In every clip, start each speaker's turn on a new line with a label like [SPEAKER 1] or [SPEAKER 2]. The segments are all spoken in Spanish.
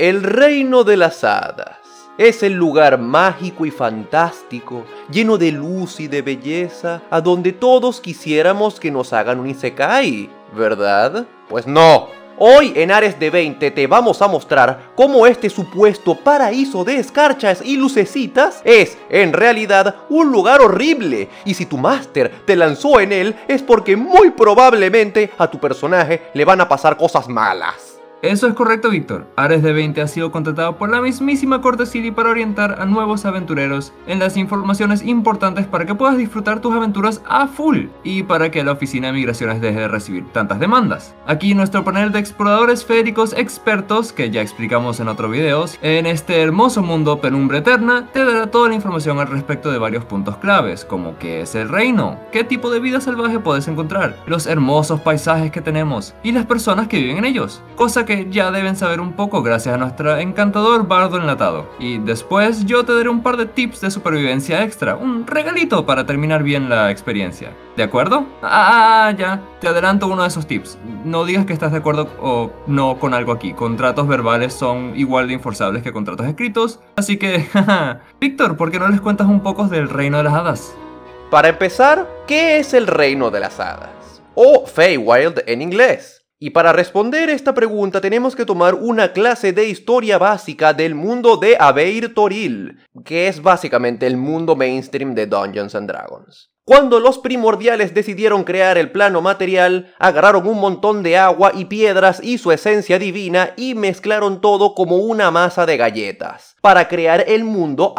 [SPEAKER 1] El reino de las hadas es el lugar mágico y fantástico, lleno de luz y de belleza, a donde todos quisiéramos que nos hagan un Isekai, ¿verdad? Pues no. Hoy en Ares de 20 te vamos a mostrar cómo este supuesto paraíso de escarchas y lucecitas es, en realidad, un lugar horrible. Y si tu máster te lanzó en él es porque muy probablemente a tu personaje le van a pasar cosas malas.
[SPEAKER 2] Eso es correcto, Víctor. Ares de 20 ha sido contratado por la mismísima Corte City para orientar a nuevos aventureros en las informaciones importantes para que puedas disfrutar tus aventuras a full y para que la Oficina de Migraciones deje de recibir tantas demandas. Aquí nuestro panel de exploradores féricos expertos, que ya explicamos en otros videos, en este hermoso mundo penumbra eterna, te dará toda la información al respecto de varios puntos claves, como qué es el reino, qué tipo de vida salvaje puedes encontrar, los hermosos paisajes que tenemos y las personas que viven en ellos, que ya deben saber un poco gracias a nuestro encantador bardo enlatado. Y después yo te daré un par de tips de supervivencia extra, un regalito para terminar bien la experiencia. ¿De acuerdo? Ah, ya, te adelanto uno de esos tips. No digas que estás de acuerdo o no con algo aquí. Contratos verbales son igual de inforzables que contratos escritos. Así que, Víctor, ¿por qué no les cuentas un poco del reino de las hadas?
[SPEAKER 1] Para empezar, ¿qué es el reino de las hadas? O Feywild en inglés. Y para responder esta pregunta tenemos que tomar una clase de historia básica del mundo de Abeir Toril, que es básicamente el mundo mainstream de Dungeons and Dragons. Cuando los primordiales decidieron crear el plano material, agarraron un montón de agua y piedras y su esencia divina y mezclaron todo como una masa de galletas, para crear el mundo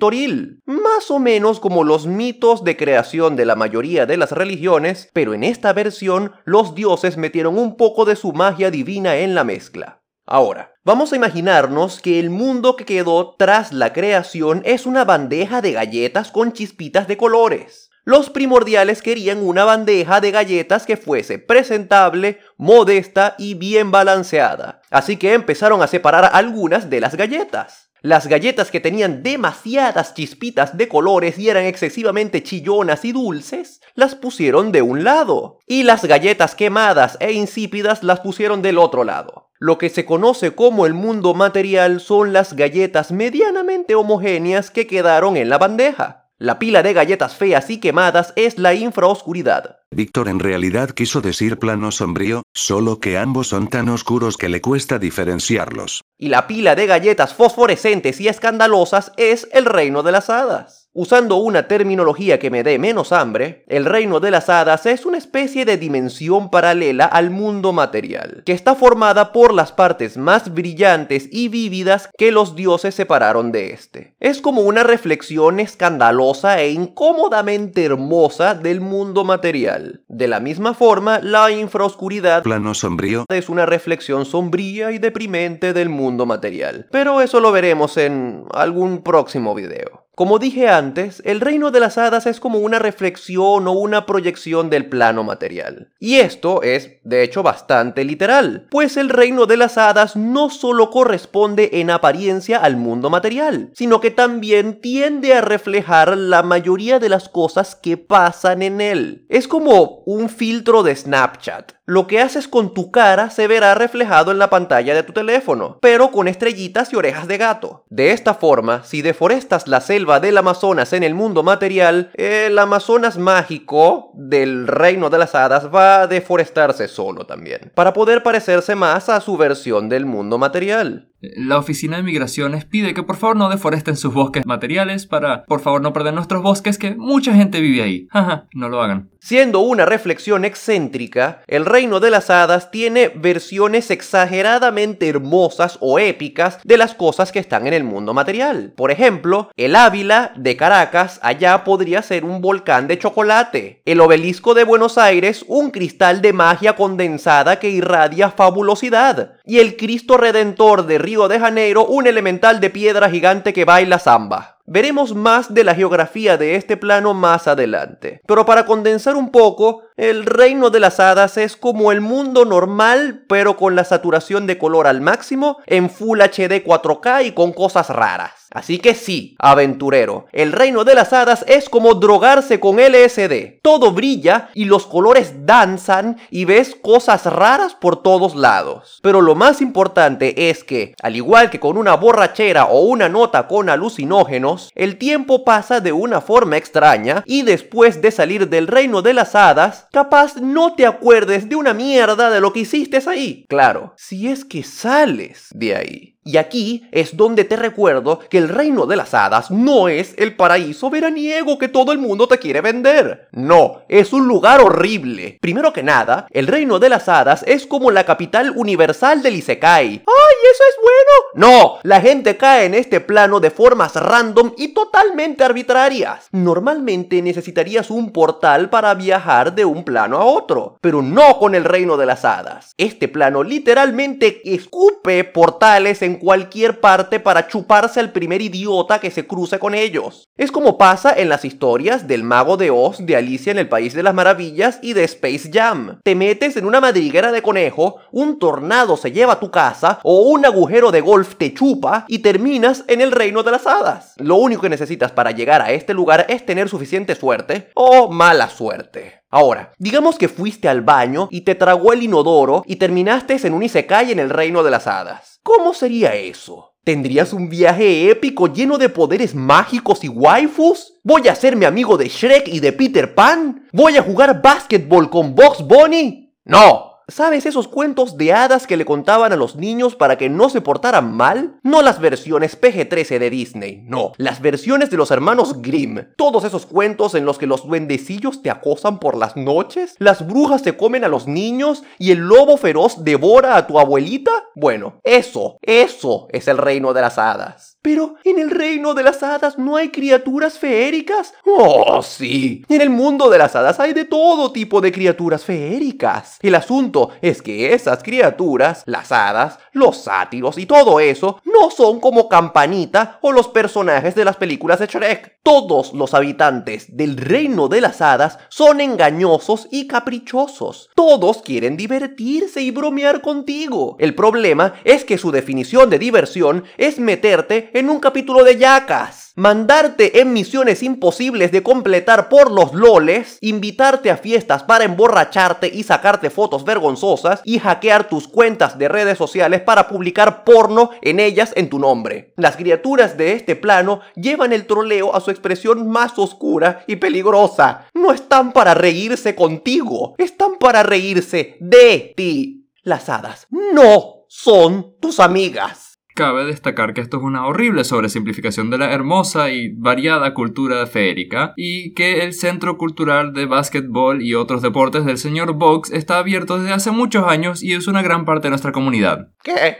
[SPEAKER 1] Toril. Más o menos como los mitos de creación de la mayoría de las religiones, pero en esta versión los dioses metieron un poco de su magia divina en la mezcla. Ahora, vamos a imaginarnos que el mundo que quedó tras la creación es una bandeja de galletas con chispitas de colores. Los primordiales querían una bandeja de galletas que fuese presentable, modesta y bien balanceada. Así que empezaron a separar algunas de las galletas. Las galletas que tenían demasiadas chispitas de colores y eran excesivamente chillonas y dulces, las pusieron de un lado. Y las galletas quemadas e insípidas las pusieron del otro lado. Lo que se conoce como el mundo material son las galletas medianamente homogéneas que quedaron en la bandeja. La pila de galletas feas y quemadas es la infraoscuridad.
[SPEAKER 3] Víctor en realidad quiso decir plano sombrío, solo que ambos son tan oscuros que le cuesta diferenciarlos.
[SPEAKER 1] Y la pila de galletas fosforescentes y escandalosas es el reino de las hadas. Usando una terminología que me dé menos hambre, el reino de las hadas es una especie de dimensión paralela al mundo material, que está formada por las partes más brillantes y vívidas que los dioses separaron de este. Es como una reflexión escandalosa e incómodamente hermosa del mundo material. De la misma forma, la infraoscuridad
[SPEAKER 3] plano sombrío
[SPEAKER 1] es una reflexión sombría y deprimente del mundo material. Pero eso lo veremos en algún próximo video. Como dije antes, el reino de las hadas es como una reflexión o una proyección del plano material. Y esto es, de hecho, bastante literal, pues el reino de las hadas no solo corresponde en apariencia al mundo material, sino que también tiende a reflejar la mayoría de las cosas que pasan en él. Es como un filtro de Snapchat lo que haces con tu cara se verá reflejado en la pantalla de tu teléfono, pero con estrellitas y orejas de gato. De esta forma, si deforestas la selva del Amazonas en el mundo material, el Amazonas mágico del reino de las hadas va a deforestarse solo también, para poder parecerse más a su versión del mundo material.
[SPEAKER 2] La oficina de migraciones pide que por favor no deforesten sus bosques materiales para por favor no perder nuestros bosques que mucha gente vive ahí. Jaja, no lo hagan.
[SPEAKER 1] Siendo una reflexión excéntrica, el reino de las hadas tiene versiones exageradamente hermosas o épicas de las cosas que están en el mundo material. Por ejemplo, el Ávila de Caracas allá podría ser un volcán de chocolate. El obelisco de Buenos Aires un cristal de magia condensada que irradia fabulosidad. Y el Cristo Redentor de Río de Janeiro un elemental de piedra gigante que baila samba. Veremos más de la geografía de este plano más adelante. Pero para condensar un poco, el reino de las hadas es como el mundo normal, pero con la saturación de color al máximo, en Full HD 4K y con cosas raras. Así que sí, aventurero, el reino de las hadas es como drogarse con LSD. Todo brilla y los colores danzan y ves cosas raras por todos lados. Pero lo más importante es que, al igual que con una borrachera o una nota con alucinógenos, el tiempo pasa de una forma extraña y después de salir del reino de las hadas, capaz no te acuerdes de una mierda de lo que hiciste ahí. Claro, si es que sales de ahí. Y aquí es donde te recuerdo que el reino de las hadas no es el paraíso veraniego que todo el mundo te quiere vender. No, es un lugar horrible. Primero que nada, el reino de las hadas es como la capital universal del Isekai. ¡Ay, eso es bueno! No, la gente cae en este plano de formas random y totalmente arbitrarias. Normalmente necesitarías un portal para viajar de un plano a otro, pero no con el reino de las hadas. Este plano literalmente escupe portales en cualquier parte para chuparse al primer idiota que se cruce con ellos. Es como pasa en las historias del mago de Oz, de Alicia en el País de las Maravillas y de Space Jam. Te metes en una madriguera de conejo, un tornado se lleva a tu casa o un agujero de golf te chupa y terminas en el reino de las hadas. Lo único que necesitas para llegar a este lugar es tener suficiente suerte o mala suerte. Ahora, digamos que fuiste al baño y te tragó el inodoro y terminaste en un isekai en el reino de las hadas. ¿Cómo sería eso? ¿Tendrías un viaje épico lleno de poderes mágicos y waifus? ¿Voy a hacerme amigo de Shrek y de Peter Pan? ¿Voy a jugar básquetbol con Box Bunny? No, ¿Sabes esos cuentos de hadas que le contaban a los niños para que no se portaran mal? No las versiones PG-13 de Disney, no, las versiones de los hermanos Grimm. Todos esos cuentos en los que los duendecillos te acosan por las noches, las brujas se comen a los niños y el lobo feroz devora a tu abuelita. Bueno, eso, eso es el reino de las hadas. Pero en el reino de las hadas no hay criaturas feéricas. Oh, sí. En el mundo de las hadas hay de todo tipo de criaturas feéricas. El asunto es que esas criaturas, las hadas, los sátiros y todo eso, no son como Campanita o los personajes de las películas de Shrek. Todos los habitantes del reino de las hadas son engañosos y caprichosos. Todos quieren divertirse y bromear contigo. El problema es que su definición de diversión es meterte en un capítulo de Yacas. Mandarte en misiones imposibles de completar por los loles, invitarte a fiestas para emborracharte y sacarte fotos vergonzosas y hackear tus cuentas de redes sociales para publicar porno en ellas en tu nombre. Las criaturas de este plano llevan el troleo a su expresión más oscura y peligrosa. No están para reírse contigo, están para reírse de ti. Las hadas no son tus amigas.
[SPEAKER 2] Cabe destacar que esto es una horrible sobresimplificación de la hermosa y variada cultura feérica y que el Centro Cultural de Básquetbol y otros deportes del señor Box está abierto desde hace muchos años y es una gran parte de nuestra comunidad.
[SPEAKER 1] ¿Qué?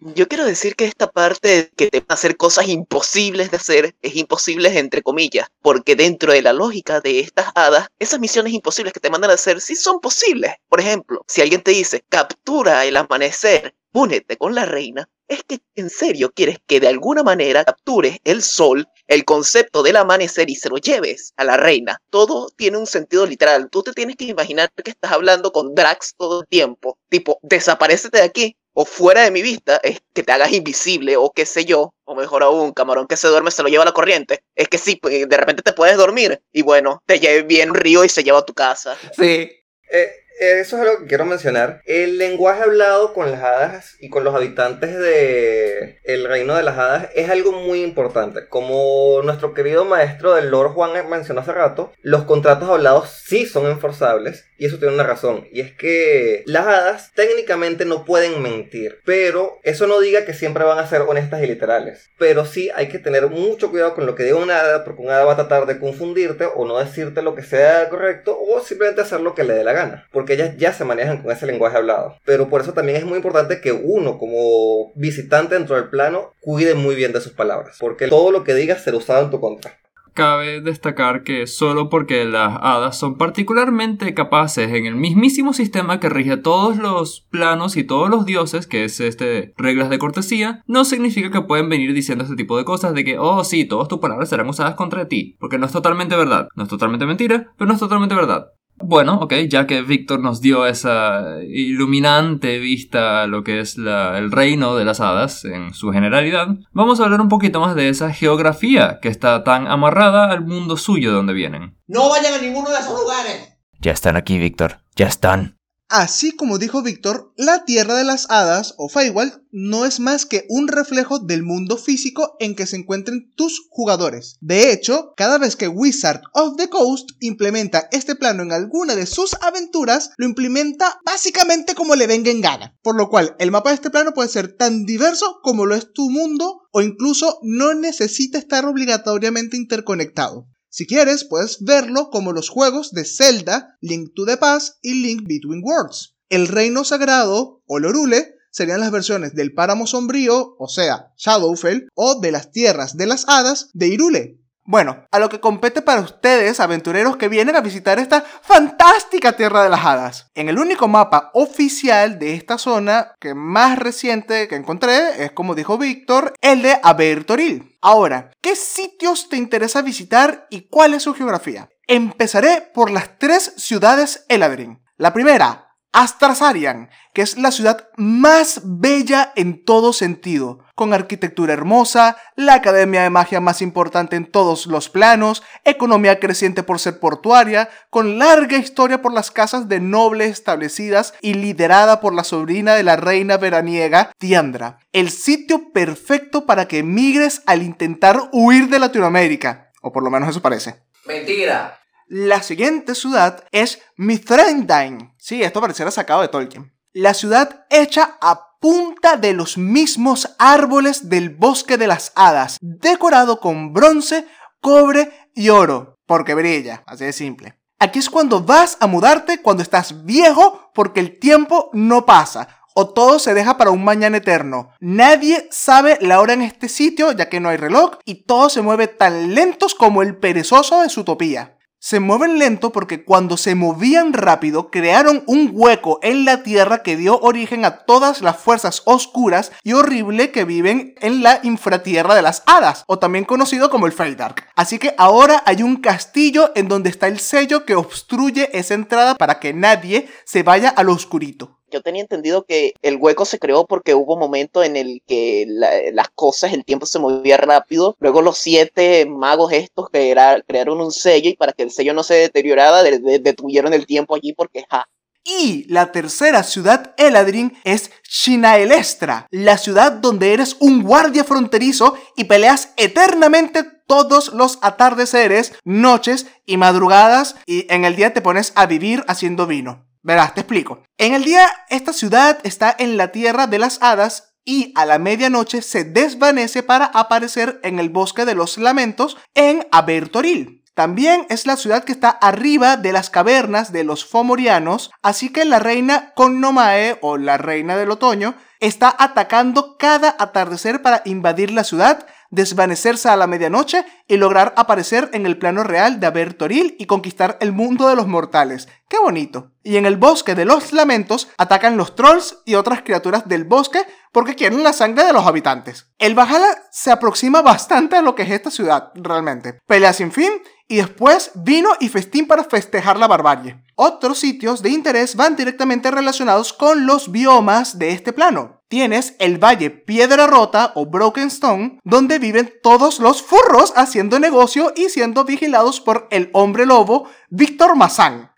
[SPEAKER 4] Yo quiero decir que esta parte que te va a hacer cosas imposibles de hacer es imposible entre comillas, porque dentro de la lógica de estas hadas, esas misiones imposibles que te mandan a hacer sí son posibles. Por ejemplo, si alguien te dice captura el amanecer, únete con la reina, es que en serio quieres que de alguna manera captures el sol, el concepto del amanecer y se lo lleves a la reina. Todo tiene un sentido literal. Tú te tienes que imaginar que estás hablando con Drax todo el tiempo. Tipo, desaparecete de aquí o fuera de mi vista, es que te hagas invisible o qué sé yo. O mejor aún, camarón que se duerme se lo lleva a la corriente. Es que sí, pues, de repente te puedes dormir y bueno, te lleve bien río y se lleva a tu casa.
[SPEAKER 1] Sí.
[SPEAKER 5] Eh, eso es algo que quiero mencionar. El lenguaje hablado con las hadas y con los habitantes de reino de las hadas es algo muy importante. Como nuestro querido maestro del Lord Juan mencionó hace rato, los contratos hablados sí son enforzables y eso tiene una razón. Y es que las hadas técnicamente no pueden mentir, pero eso no diga que siempre van a ser honestas y literales. Pero sí hay que tener mucho cuidado con lo que diga una hada, porque una hada va a tratar de confundirte o no decirte lo que sea correcto o simplemente hacer lo que le dé la gana. Porque ellas ya se manejan con ese lenguaje hablado. Pero por eso también es muy importante que uno como visitante dentro del plano cuide muy bien de sus palabras. Porque todo lo que digas será usado en tu contra.
[SPEAKER 2] Cabe destacar que solo porque las hadas son particularmente capaces en el mismísimo sistema que rige todos los planos y todos los dioses, que es este reglas de cortesía, no significa que pueden venir diciendo este tipo de cosas de que, oh sí, todas tus palabras serán usadas contra ti, porque no es totalmente verdad, no es totalmente mentira, pero no es totalmente verdad. Bueno, ok, ya que Víctor nos dio esa iluminante vista a lo que es la- el reino de las hadas en su generalidad, vamos a hablar un poquito más de esa geografía que está tan amarrada al mundo suyo de donde vienen.
[SPEAKER 6] No vayan a ninguno de esos lugares.
[SPEAKER 7] Ya están aquí, Víctor. Ya están.
[SPEAKER 8] Así como dijo Víctor, la Tierra de las Hadas o Feywild no es más que un reflejo del mundo físico en que se encuentren tus jugadores. De hecho, cada vez que Wizard of the Coast implementa este plano en alguna de sus aventuras, lo implementa básicamente como le venga en gana. Por lo cual, el mapa de este plano puede ser tan diverso como lo es tu mundo o incluso no necesita estar obligatoriamente interconectado. Si quieres, puedes verlo como los juegos de Zelda, Link to the Past y Link Between Worlds. El Reino Sagrado, o Lorule, serían las versiones del Páramo Sombrío, o sea, Shadowfell, o de las Tierras de las Hadas de Irule. Bueno, a lo que compete para ustedes, aventureros que vienen a visitar esta fantástica Tierra de las Hadas. En el único mapa oficial de esta zona, que más reciente que encontré, es como dijo Víctor, el de Abertoril. Ahora, ¿qué sitios te interesa visitar y cuál es su geografía? Empezaré por las tres ciudades Eladrin. La primera, Astrasarian, que es la ciudad más bella en todo sentido, con arquitectura hermosa, la academia de magia más importante en todos los planos, economía creciente por ser portuaria, con larga historia por las casas de nobles establecidas y liderada por la sobrina de la reina veraniega, Tiandra. El sitio perfecto para que emigres al intentar huir de Latinoamérica, o por lo menos eso parece.
[SPEAKER 1] Mentira.
[SPEAKER 8] La siguiente ciudad es Mithrandine. Sí, esto pareciera sacado de Tolkien. La ciudad hecha a punta de los mismos árboles del bosque de las hadas, decorado con bronce, cobre y oro, porque brilla, así de simple. Aquí es cuando vas a mudarte cuando estás viejo porque el tiempo no pasa o todo se deja para un mañana eterno. Nadie sabe la hora en este sitio ya que no hay reloj y todo se mueve tan lentos como el perezoso de su utopía. Se mueven lento porque cuando se movían rápido crearon un hueco en la tierra que dio origen a todas las fuerzas oscuras y horrible que viven en la infratierra de las hadas, o también conocido como el Feldark. Así que ahora hay un castillo en donde está el sello que obstruye esa entrada para que nadie se vaya al oscurito.
[SPEAKER 4] Yo tenía entendido que el hueco se creó porque hubo un momento en el que la- las cosas, el tiempo se movía rápido. Luego los siete magos estos crea- crearon un sello y para que el sello no se deteriorara, de- de- detuvieron el tiempo allí porque ja.
[SPEAKER 8] Y la tercera ciudad Eladrin es Shinaelestra, la ciudad donde eres un guardia fronterizo y peleas eternamente todos los atardeceres, noches y madrugadas y en el día te pones a vivir haciendo vino. Verás, te explico. En el día esta ciudad está en la tierra de las hadas y a la medianoche se desvanece para aparecer en el bosque de los lamentos en Abertoril. También es la ciudad que está arriba de las cavernas de los Fomorianos, así que la reina Connomae o la reina del otoño está atacando cada atardecer para invadir la ciudad, desvanecerse a la medianoche y lograr aparecer en el plano real de Abertoril y conquistar el mundo de los mortales. ¡Qué bonito! Y en el bosque de los lamentos atacan los trolls y otras criaturas del bosque porque quieren la sangre de los habitantes. El Valhalla se aproxima bastante a lo que es esta ciudad, realmente. Pelea sin fin y después vino y festín para festejar la barbarie. Otros sitios de interés van directamente relacionados con los biomas de este plano. Tienes el Valle Piedra Rota o Broken Stone, donde viven todos los furros haciendo negocio y siendo vigilados por el hombre lobo Víctor Mazán.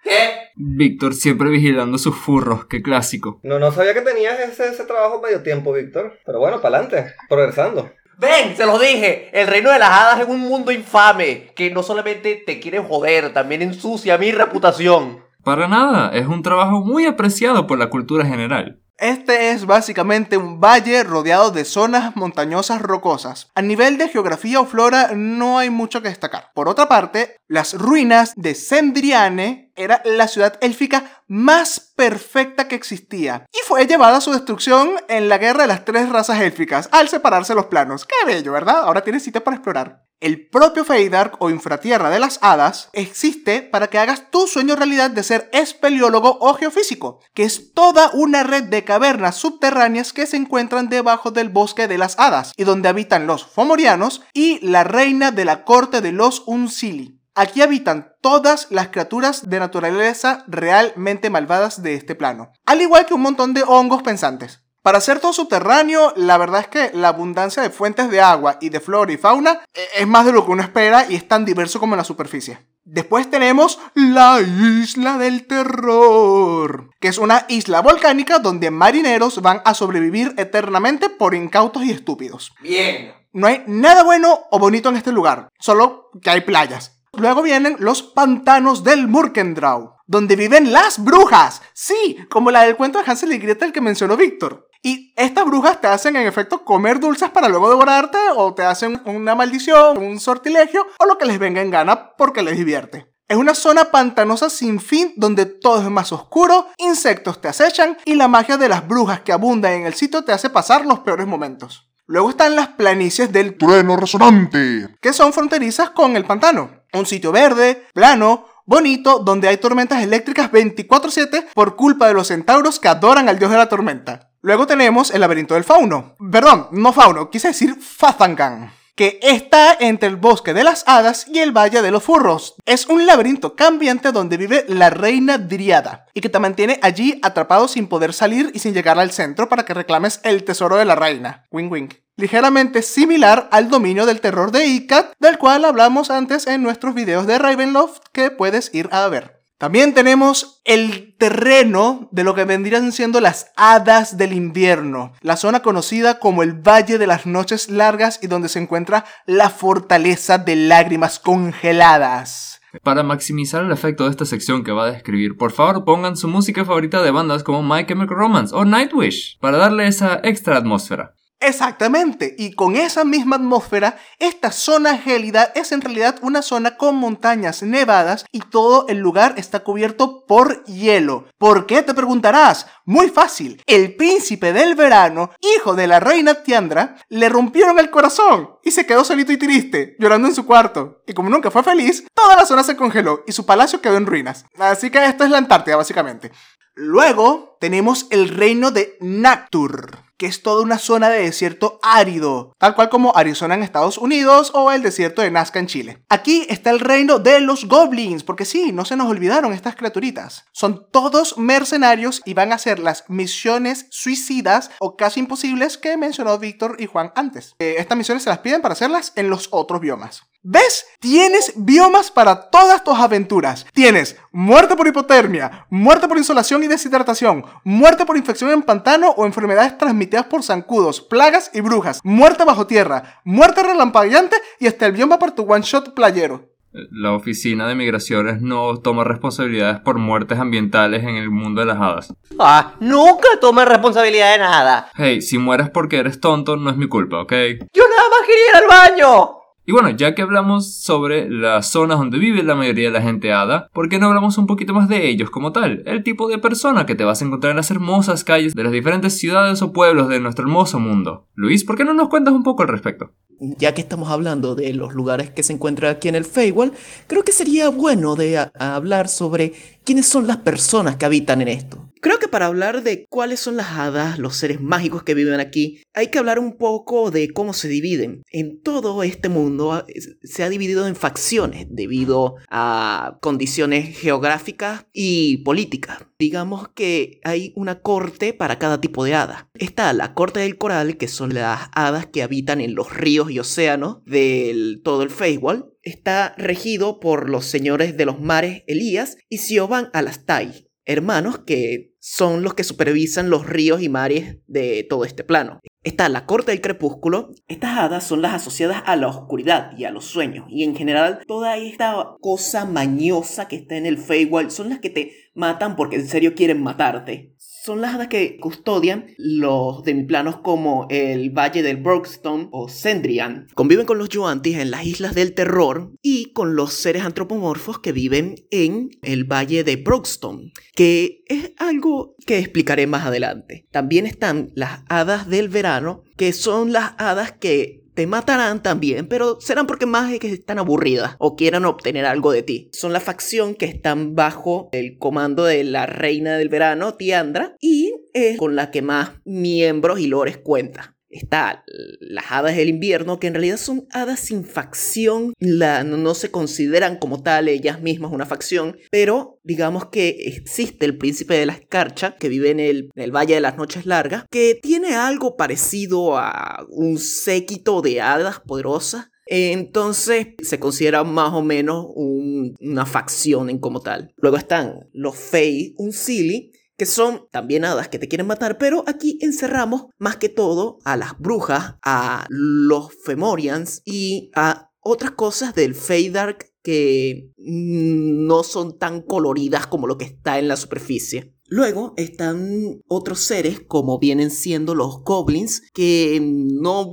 [SPEAKER 2] Víctor siempre vigilando sus furros, qué clásico.
[SPEAKER 5] No, no sabía que tenías ese, ese trabajo medio tiempo, Víctor. Pero bueno, para adelante, progresando.
[SPEAKER 1] Ven, se los dije. El reino de las hadas es un mundo infame que no solamente te quiere joder, también ensucia mi reputación.
[SPEAKER 2] Para nada, es un trabajo muy apreciado por la cultura general.
[SPEAKER 8] Este es básicamente un valle rodeado de zonas montañosas rocosas. A nivel de geografía o flora no hay mucho que destacar. Por otra parte, las ruinas de Sendriane era la ciudad élfica más perfecta que existía y fue llevada a su destrucción en la guerra de las tres razas élficas al separarse los planos. Qué bello, ¿verdad? Ahora tiene sitio para explorar. El propio Feydark o infratierra de las hadas existe para que hagas tu sueño realidad de ser espeleólogo o geofísico, que es toda una red de cavernas subterráneas que se encuentran debajo del bosque de las hadas y donde habitan los Fomorianos y la reina de la corte de los Unsili. Aquí habitan todas las criaturas de naturaleza realmente malvadas de este plano, al igual que un montón de hongos pensantes. Para ser todo subterráneo, la verdad es que la abundancia de fuentes de agua y de flora y fauna eh, es más de lo que uno espera y es tan diverso como en la superficie. Después tenemos la Isla del Terror, que es una isla volcánica donde marineros van a sobrevivir eternamente por incautos y estúpidos.
[SPEAKER 6] Bien.
[SPEAKER 8] No hay nada bueno o bonito en este lugar, solo que hay playas. Luego vienen los pantanos del Murkendrau, donde viven las brujas. Sí, como la del cuento de Hansel y Gretel que mencionó Víctor. Y estas brujas te hacen en efecto comer dulces para luego devorarte o te hacen una maldición, un sortilegio o lo que les venga en gana porque les divierte. Es una zona pantanosa sin fin donde todo es más oscuro, insectos te acechan y la magia de las brujas que abunda en el sitio te hace pasar los peores momentos. Luego están las planicies del trueno resonante, que son fronterizas con el pantano. Un sitio verde, plano, bonito, donde hay tormentas eléctricas 24/7 por culpa de los centauros que adoran al dios de la tormenta. Luego tenemos el laberinto del fauno. Perdón, no fauno, quise decir Fazangan que está entre el bosque de las hadas y el valle de los furros. Es un laberinto cambiante donde vive la reina Driada y que te mantiene allí atrapado sin poder salir y sin llegar al centro para que reclames el tesoro de la reina. Wing wing. Ligeramente similar al dominio del terror de Icat, del cual hablamos antes en nuestros videos de Ravenloft que puedes ir a ver. También tenemos el terreno de lo que vendrían siendo las hadas del invierno, la zona conocida como el Valle de las Noches Largas y donde se encuentra la fortaleza de lágrimas congeladas.
[SPEAKER 2] Para maximizar el efecto de esta sección que va a describir, por favor pongan su música favorita de bandas como My Chemical Romance o Nightwish, para darle esa extra atmósfera.
[SPEAKER 8] Exactamente, y con esa misma atmósfera, esta zona gélida es en realidad una zona con montañas nevadas y todo el lugar está cubierto por hielo. ¿Por qué te preguntarás? Muy fácil, el príncipe del verano, hijo de la reina Tiandra, le rompieron el corazón y se quedó solito y triste, llorando en su cuarto. Y como nunca fue feliz, toda la zona se congeló y su palacio quedó en ruinas. Así que esto es la Antártida, básicamente. Luego tenemos el reino de Nactur que es toda una zona de desierto árido, tal cual como Arizona en Estados Unidos o el desierto de Nazca en Chile. Aquí está el reino de los goblins, porque sí, no se nos olvidaron estas criaturitas. Son todos mercenarios y van a hacer las misiones suicidas o casi imposibles que mencionó Víctor y Juan antes. Eh, estas misiones se las piden para hacerlas en los otros biomas. ¿Ves? Tienes biomas para todas tus aventuras. Tienes muerte por hipotermia, muerte por insolación y deshidratación, muerte por infección en pantano o enfermedades transmitidas por zancudos, plagas y brujas, muerte bajo tierra, muerte relampagueante y hasta el bioma para tu one shot playero.
[SPEAKER 2] La oficina de migraciones no toma responsabilidades por muertes ambientales en el mundo de las hadas.
[SPEAKER 6] Ah, nunca toma responsabilidad de nada.
[SPEAKER 2] Hey, si mueres porque eres tonto, no es mi culpa, ¿ok?
[SPEAKER 6] Yo nada más quería ir al baño.
[SPEAKER 2] Y bueno, ya que hablamos sobre las zonas donde vive la mayoría de la gente hada, ¿por qué no hablamos un poquito más de ellos como tal? El tipo de persona que te vas a encontrar en las hermosas calles de las diferentes ciudades o pueblos de nuestro hermoso mundo. Luis, ¿por qué no nos cuentas un poco al respecto?
[SPEAKER 9] Ya que estamos hablando de los lugares que se encuentran aquí en el Feywild, creo que sería bueno de hablar sobre quiénes son las personas que habitan en esto. Creo que para hablar de cuáles son las hadas, los seres mágicos que viven aquí, hay que hablar un poco de cómo se dividen. En todo este mundo ah, se ha dividido en facciones debido a condiciones geográficas y políticas. Digamos que hay una corte para cada tipo de hada. Está la corte del coral, que son las hadas que habitan en los ríos y océanos del todo el Feywild. Está regido por los señores de los mares Elías y Siobhan Alastai, hermanos que son los que supervisan los ríos y mares de todo este plano. Está la corte del crepúsculo. Estas hadas son las asociadas a la oscuridad y a los sueños. Y en general, toda esta cosa mañosa que está en el Feywild son las que te matan porque en serio quieren matarte. Son las hadas que custodian los demiplanos como el Valle del Brookstone o Sendrian. Conviven con los Yuantis en las Islas del Terror y con los seres antropomorfos que viven en el Valle de Brookstone, que es algo que explicaré más adelante. También están las hadas del verano, que son las hadas que te matarán también, pero serán porque más es que están aburridas o quieran obtener algo de ti. Son la facción que están bajo el comando de la reina del verano, Tiandra, y es con la que más miembros y lores cuenta. Está las hadas del invierno, que en realidad son hadas sin facción, la, no, se consideran como tal ellas mismas una facción, pero digamos que existe el príncipe de la escarcha, que vive en el, el Valle de las Noches Largas, que tiene algo parecido a un séquito de hadas poderosas, entonces se considera más o menos un- una facción en como tal. Luego están los Fey, un Silly, que son también hadas que te quieren matar, pero aquí encerramos más que todo a las brujas, a los Femorians y a otras cosas del Feydark que no son tan coloridas como lo que está en la superficie. Luego están otros seres como vienen siendo los goblins que no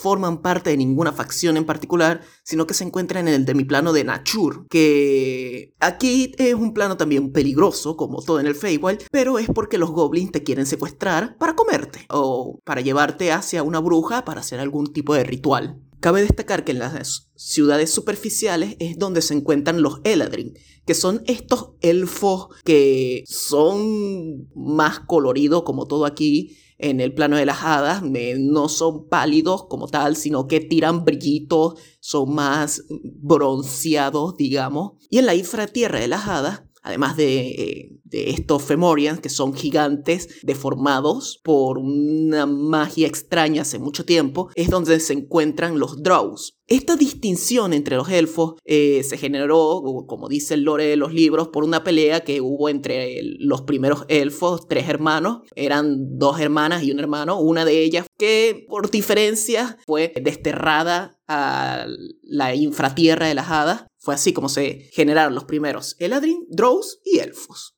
[SPEAKER 9] forman parte de ninguna facción en particular, sino que se encuentran en el demiplano de Nachur, que aquí es un plano también peligroso como todo en el Feywild, pero es porque los goblins te quieren secuestrar para comerte o para llevarte hacia una bruja para hacer algún tipo de ritual. Cabe destacar que en las ciudades superficiales es donde se encuentran los Eladrin, que son estos elfos que son más coloridos como todo aquí en el plano de las hadas, eh, no son pálidos como tal, sino que tiran brillitos, son más bronceados, digamos. Y en la infratierra de las hadas, además de, eh, de estos Femorians, que son gigantes deformados por una magia extraña hace mucho tiempo, es donde se encuentran los Drows. Esta distinción entre los elfos eh, se generó, como dice el lore de los libros, por una pelea que hubo entre los primeros elfos, tres hermanos, eran dos hermanas y un hermano, una de ellas que por diferencias fue desterrada a la infratierra de las hadas. Fue así como se generaron los primeros Eladrin, Drows y elfos.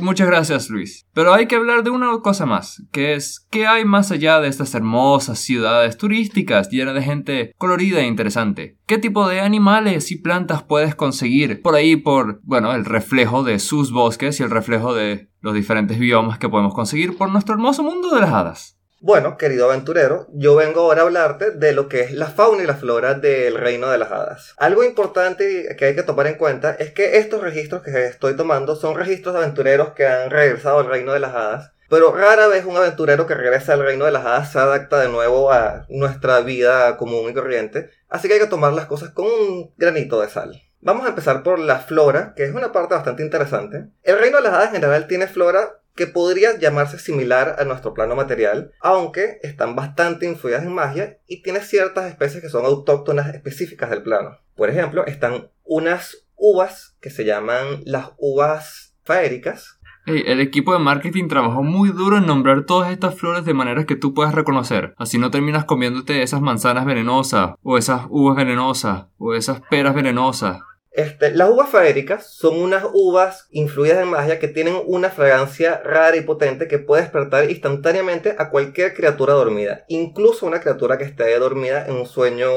[SPEAKER 2] Muchas gracias, Luis. Pero hay que hablar de una cosa más, que es qué hay más allá de estas hermosas ciudades turísticas llenas de gente colorida e interesante. ¿Qué tipo de animales y plantas puedes conseguir por ahí por, bueno, el reflejo de sus bosques y el reflejo de los diferentes biomas que podemos conseguir por nuestro hermoso mundo de las hadas?
[SPEAKER 5] Bueno, querido aventurero, yo vengo ahora a hablarte de lo que es la fauna y la flora del reino de las hadas. Algo importante que hay que tomar en cuenta es que estos registros que estoy tomando son registros de aventureros que han regresado al reino de las hadas. Pero rara vez un aventurero que regresa al reino de las hadas se adapta de nuevo a nuestra vida común y corriente. Así que hay que tomar las cosas con un granito de sal. Vamos a empezar por la flora, que es una parte bastante interesante. El reino de las hadas en general tiene flora que podría llamarse similar a nuestro plano material, aunque están bastante influidas en magia y tiene ciertas especies que son autóctonas específicas del plano. Por ejemplo, están unas uvas que se llaman las uvas faéricas,
[SPEAKER 2] Hey, el equipo de marketing trabajó muy duro en nombrar todas estas flores de manera que tú puedas reconocer. Así no terminas comiéndote esas manzanas venenosas, o esas uvas venenosas, o esas peras venenosas.
[SPEAKER 5] Este, las uvas faéricas son unas uvas influidas en magia que tienen una fragancia rara y potente que puede despertar instantáneamente a cualquier criatura dormida, incluso una criatura que esté dormida en un sueño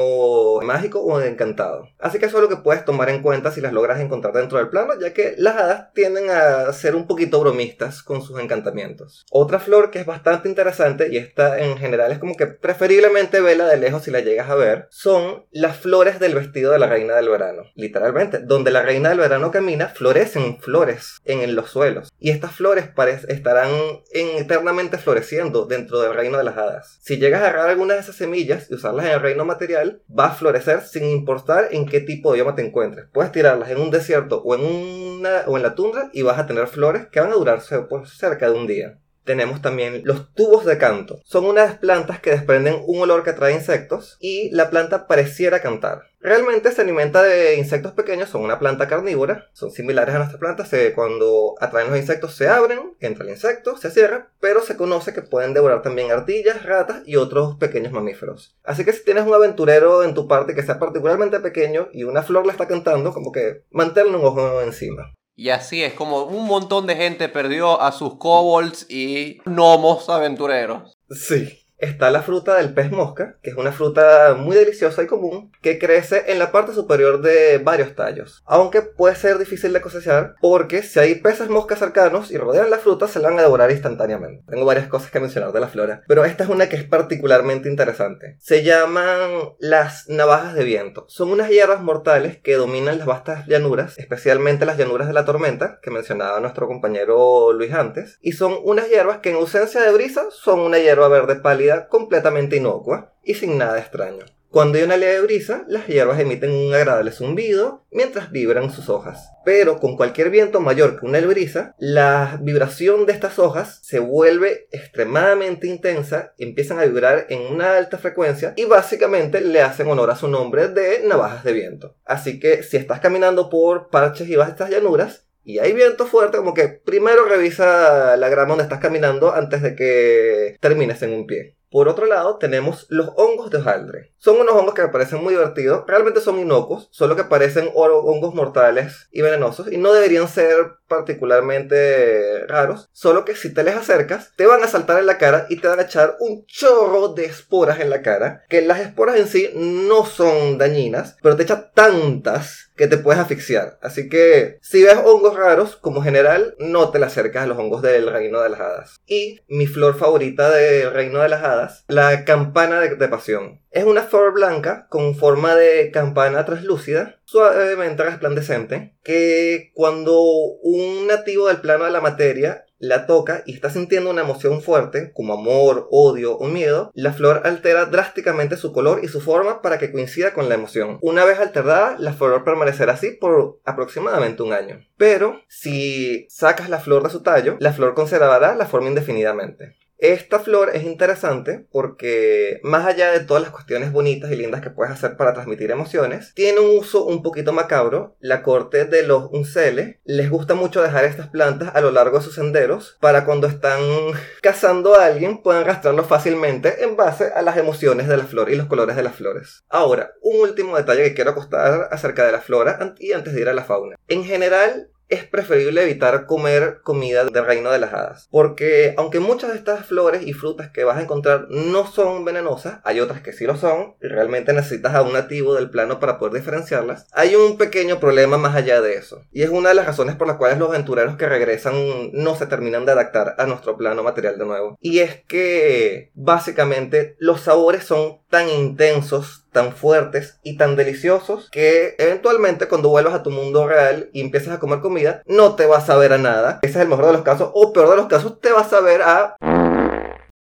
[SPEAKER 5] mágico o encantado. Así que eso es lo que puedes tomar en cuenta si las logras encontrar dentro del plano, ya que las hadas tienden a ser un poquito bromistas con sus encantamientos. Otra flor que es bastante interesante, y esta en general es como que preferiblemente vela de lejos si la llegas a ver, son las flores del vestido de la reina del verano. Literalmente, donde la reina del verano camina, florecen flores en los suelos. Y estas flores estarán en- eternamente floreciendo dentro del reino de las hadas. Si llegas a agarrar algunas de esas semillas y usarlas en el reino material, va a florecer sin importar en qué tipo de bioma te encuentres. Puedes tirarlas en un desierto o en, la tundra y vas a tener flores que van a durar por cerca de un día. Tenemos también los tubos de canto. Son unas plantas que desprenden un olor que atrae insectos y la planta pareciera cantar. Realmente se alimenta de insectos pequeños, son una planta carnívora, son similares a nuestras plantas, cuando atraen los insectos se abren, entra el insecto, se cierra, pero se conoce que pueden devorar también ardillas, ratas y otros pequeños mamíferos. Así que si tienes un aventurero en tu parte que sea particularmente pequeño y una flor le está cantando, como que manténle un ojo encima.
[SPEAKER 1] Y así es como un montón de gente perdió a sus kobolds y gnomos aventureros.
[SPEAKER 5] Sí. Está la fruta del pez mosca, que es una fruta muy deliciosa y común, que crece en la parte superior de varios tallos. Aunque puede ser difícil de cosechar, porque si hay peces mosca cercanos y rodean la fruta, se la van a devorar instantáneamente. Tengo varias cosas que mencionar de la flora, pero esta es una que es particularmente interesante. Se llaman las navajas de viento. Son unas hierbas mortales que dominan las vastas llanuras, especialmente las llanuras de la tormenta, que mencionaba nuestro compañero Luis antes, y son unas hierbas que en ausencia de brisa son una hierba verde pálida completamente inocua y sin nada extraño. Cuando hay una leve brisa, las hierbas emiten un agradable zumbido mientras vibran sus hojas. Pero con cualquier viento mayor que una brisa, la vibración de estas hojas se vuelve extremadamente intensa, empiezan a vibrar en una alta frecuencia y básicamente le hacen honor a su nombre de navajas de viento. Así que si estás caminando por parches y vastas llanuras, y hay viento fuerte, como que primero revisa la grama donde estás caminando antes de que termines en un pie. Por otro lado, tenemos los hongos de hojaldre. Son unos hongos que me parecen muy divertidos. Realmente son inocuos, solo que parecen hongos mortales y venenosos y no deberían ser particularmente raros. Solo que si te les acercas, te van a saltar en la cara y te van a echar un chorro de esporas en la cara. Que las esporas en sí no son dañinas, pero te echan tantas que te puedes asfixiar. Así que si ves hongos raros, como general, no te le acercas a los hongos del reino de las hadas. Y mi flor favorita del reino de las hadas, la campana de, de pasión. Es una flor blanca con forma de campana translúcida, suavemente resplandecente, que cuando un nativo del plano de la materia la toca y está sintiendo una emoción fuerte, como amor, odio o miedo, la flor altera drásticamente su color y su forma para que coincida con la emoción. Una vez alterada, la flor permanecerá así por aproximadamente un año. Pero si sacas la flor de su tallo, la flor conservará la forma indefinidamente. Esta flor es interesante porque más allá de todas las cuestiones bonitas y lindas que puedes hacer para transmitir emociones, tiene un uso un poquito macabro. La corte de los unceles les gusta mucho dejar estas plantas a lo largo de sus senderos para cuando están cazando a alguien puedan rastrearlo fácilmente en base a las emociones de la flor y los colores de las flores. Ahora, un último detalle que quiero acostar acerca de la flora y antes de ir a la fauna. En general, es preferible evitar comer comida del reino de las hadas. Porque aunque muchas de estas flores y frutas que vas a encontrar no son venenosas, hay otras que sí lo son, y realmente necesitas a un nativo del plano para poder diferenciarlas, hay un pequeño problema más allá de eso. Y es una de las razones por las cuales los aventureros que regresan no se terminan de adaptar a nuestro plano material de nuevo. Y es que básicamente los sabores son tan intensos, tan fuertes y tan deliciosos que eventualmente cuando vuelvas a tu mundo real y empiezas a comer comida, no te vas a ver a nada. Ese es el mejor de los casos. O peor de los casos, te vas a ver a...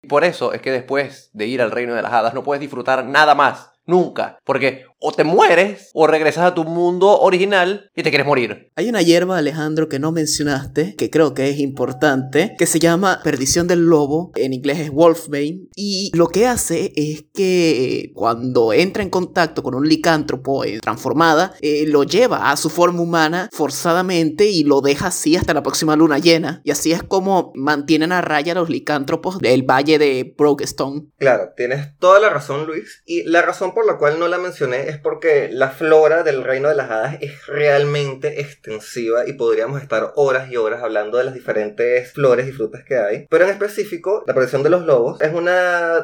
[SPEAKER 1] Por eso es que después de ir al reino de las hadas no puedes disfrutar nada más. Nunca. Porque o te mueres o regresas a tu mundo original y te quieres morir.
[SPEAKER 9] Hay una hierba, Alejandro, que no mencionaste, que creo que es importante, que se llama perdición del lobo, en inglés es wolfbane, y lo que hace es que cuando entra en contacto con un licántropo eh, transformada, eh, lo lleva a su forma humana forzadamente y lo deja así hasta la próxima luna llena. Y así es como mantienen a raya a los licántropos del valle de Brokestone.
[SPEAKER 5] Claro, tienes toda la razón, Luis. Y la razón por la cual no la mencioné es porque la flora del reino de las hadas es realmente extensiva y podríamos estar horas y horas hablando de las diferentes flores y frutas que hay. Pero en específico, la aparición de los lobos es un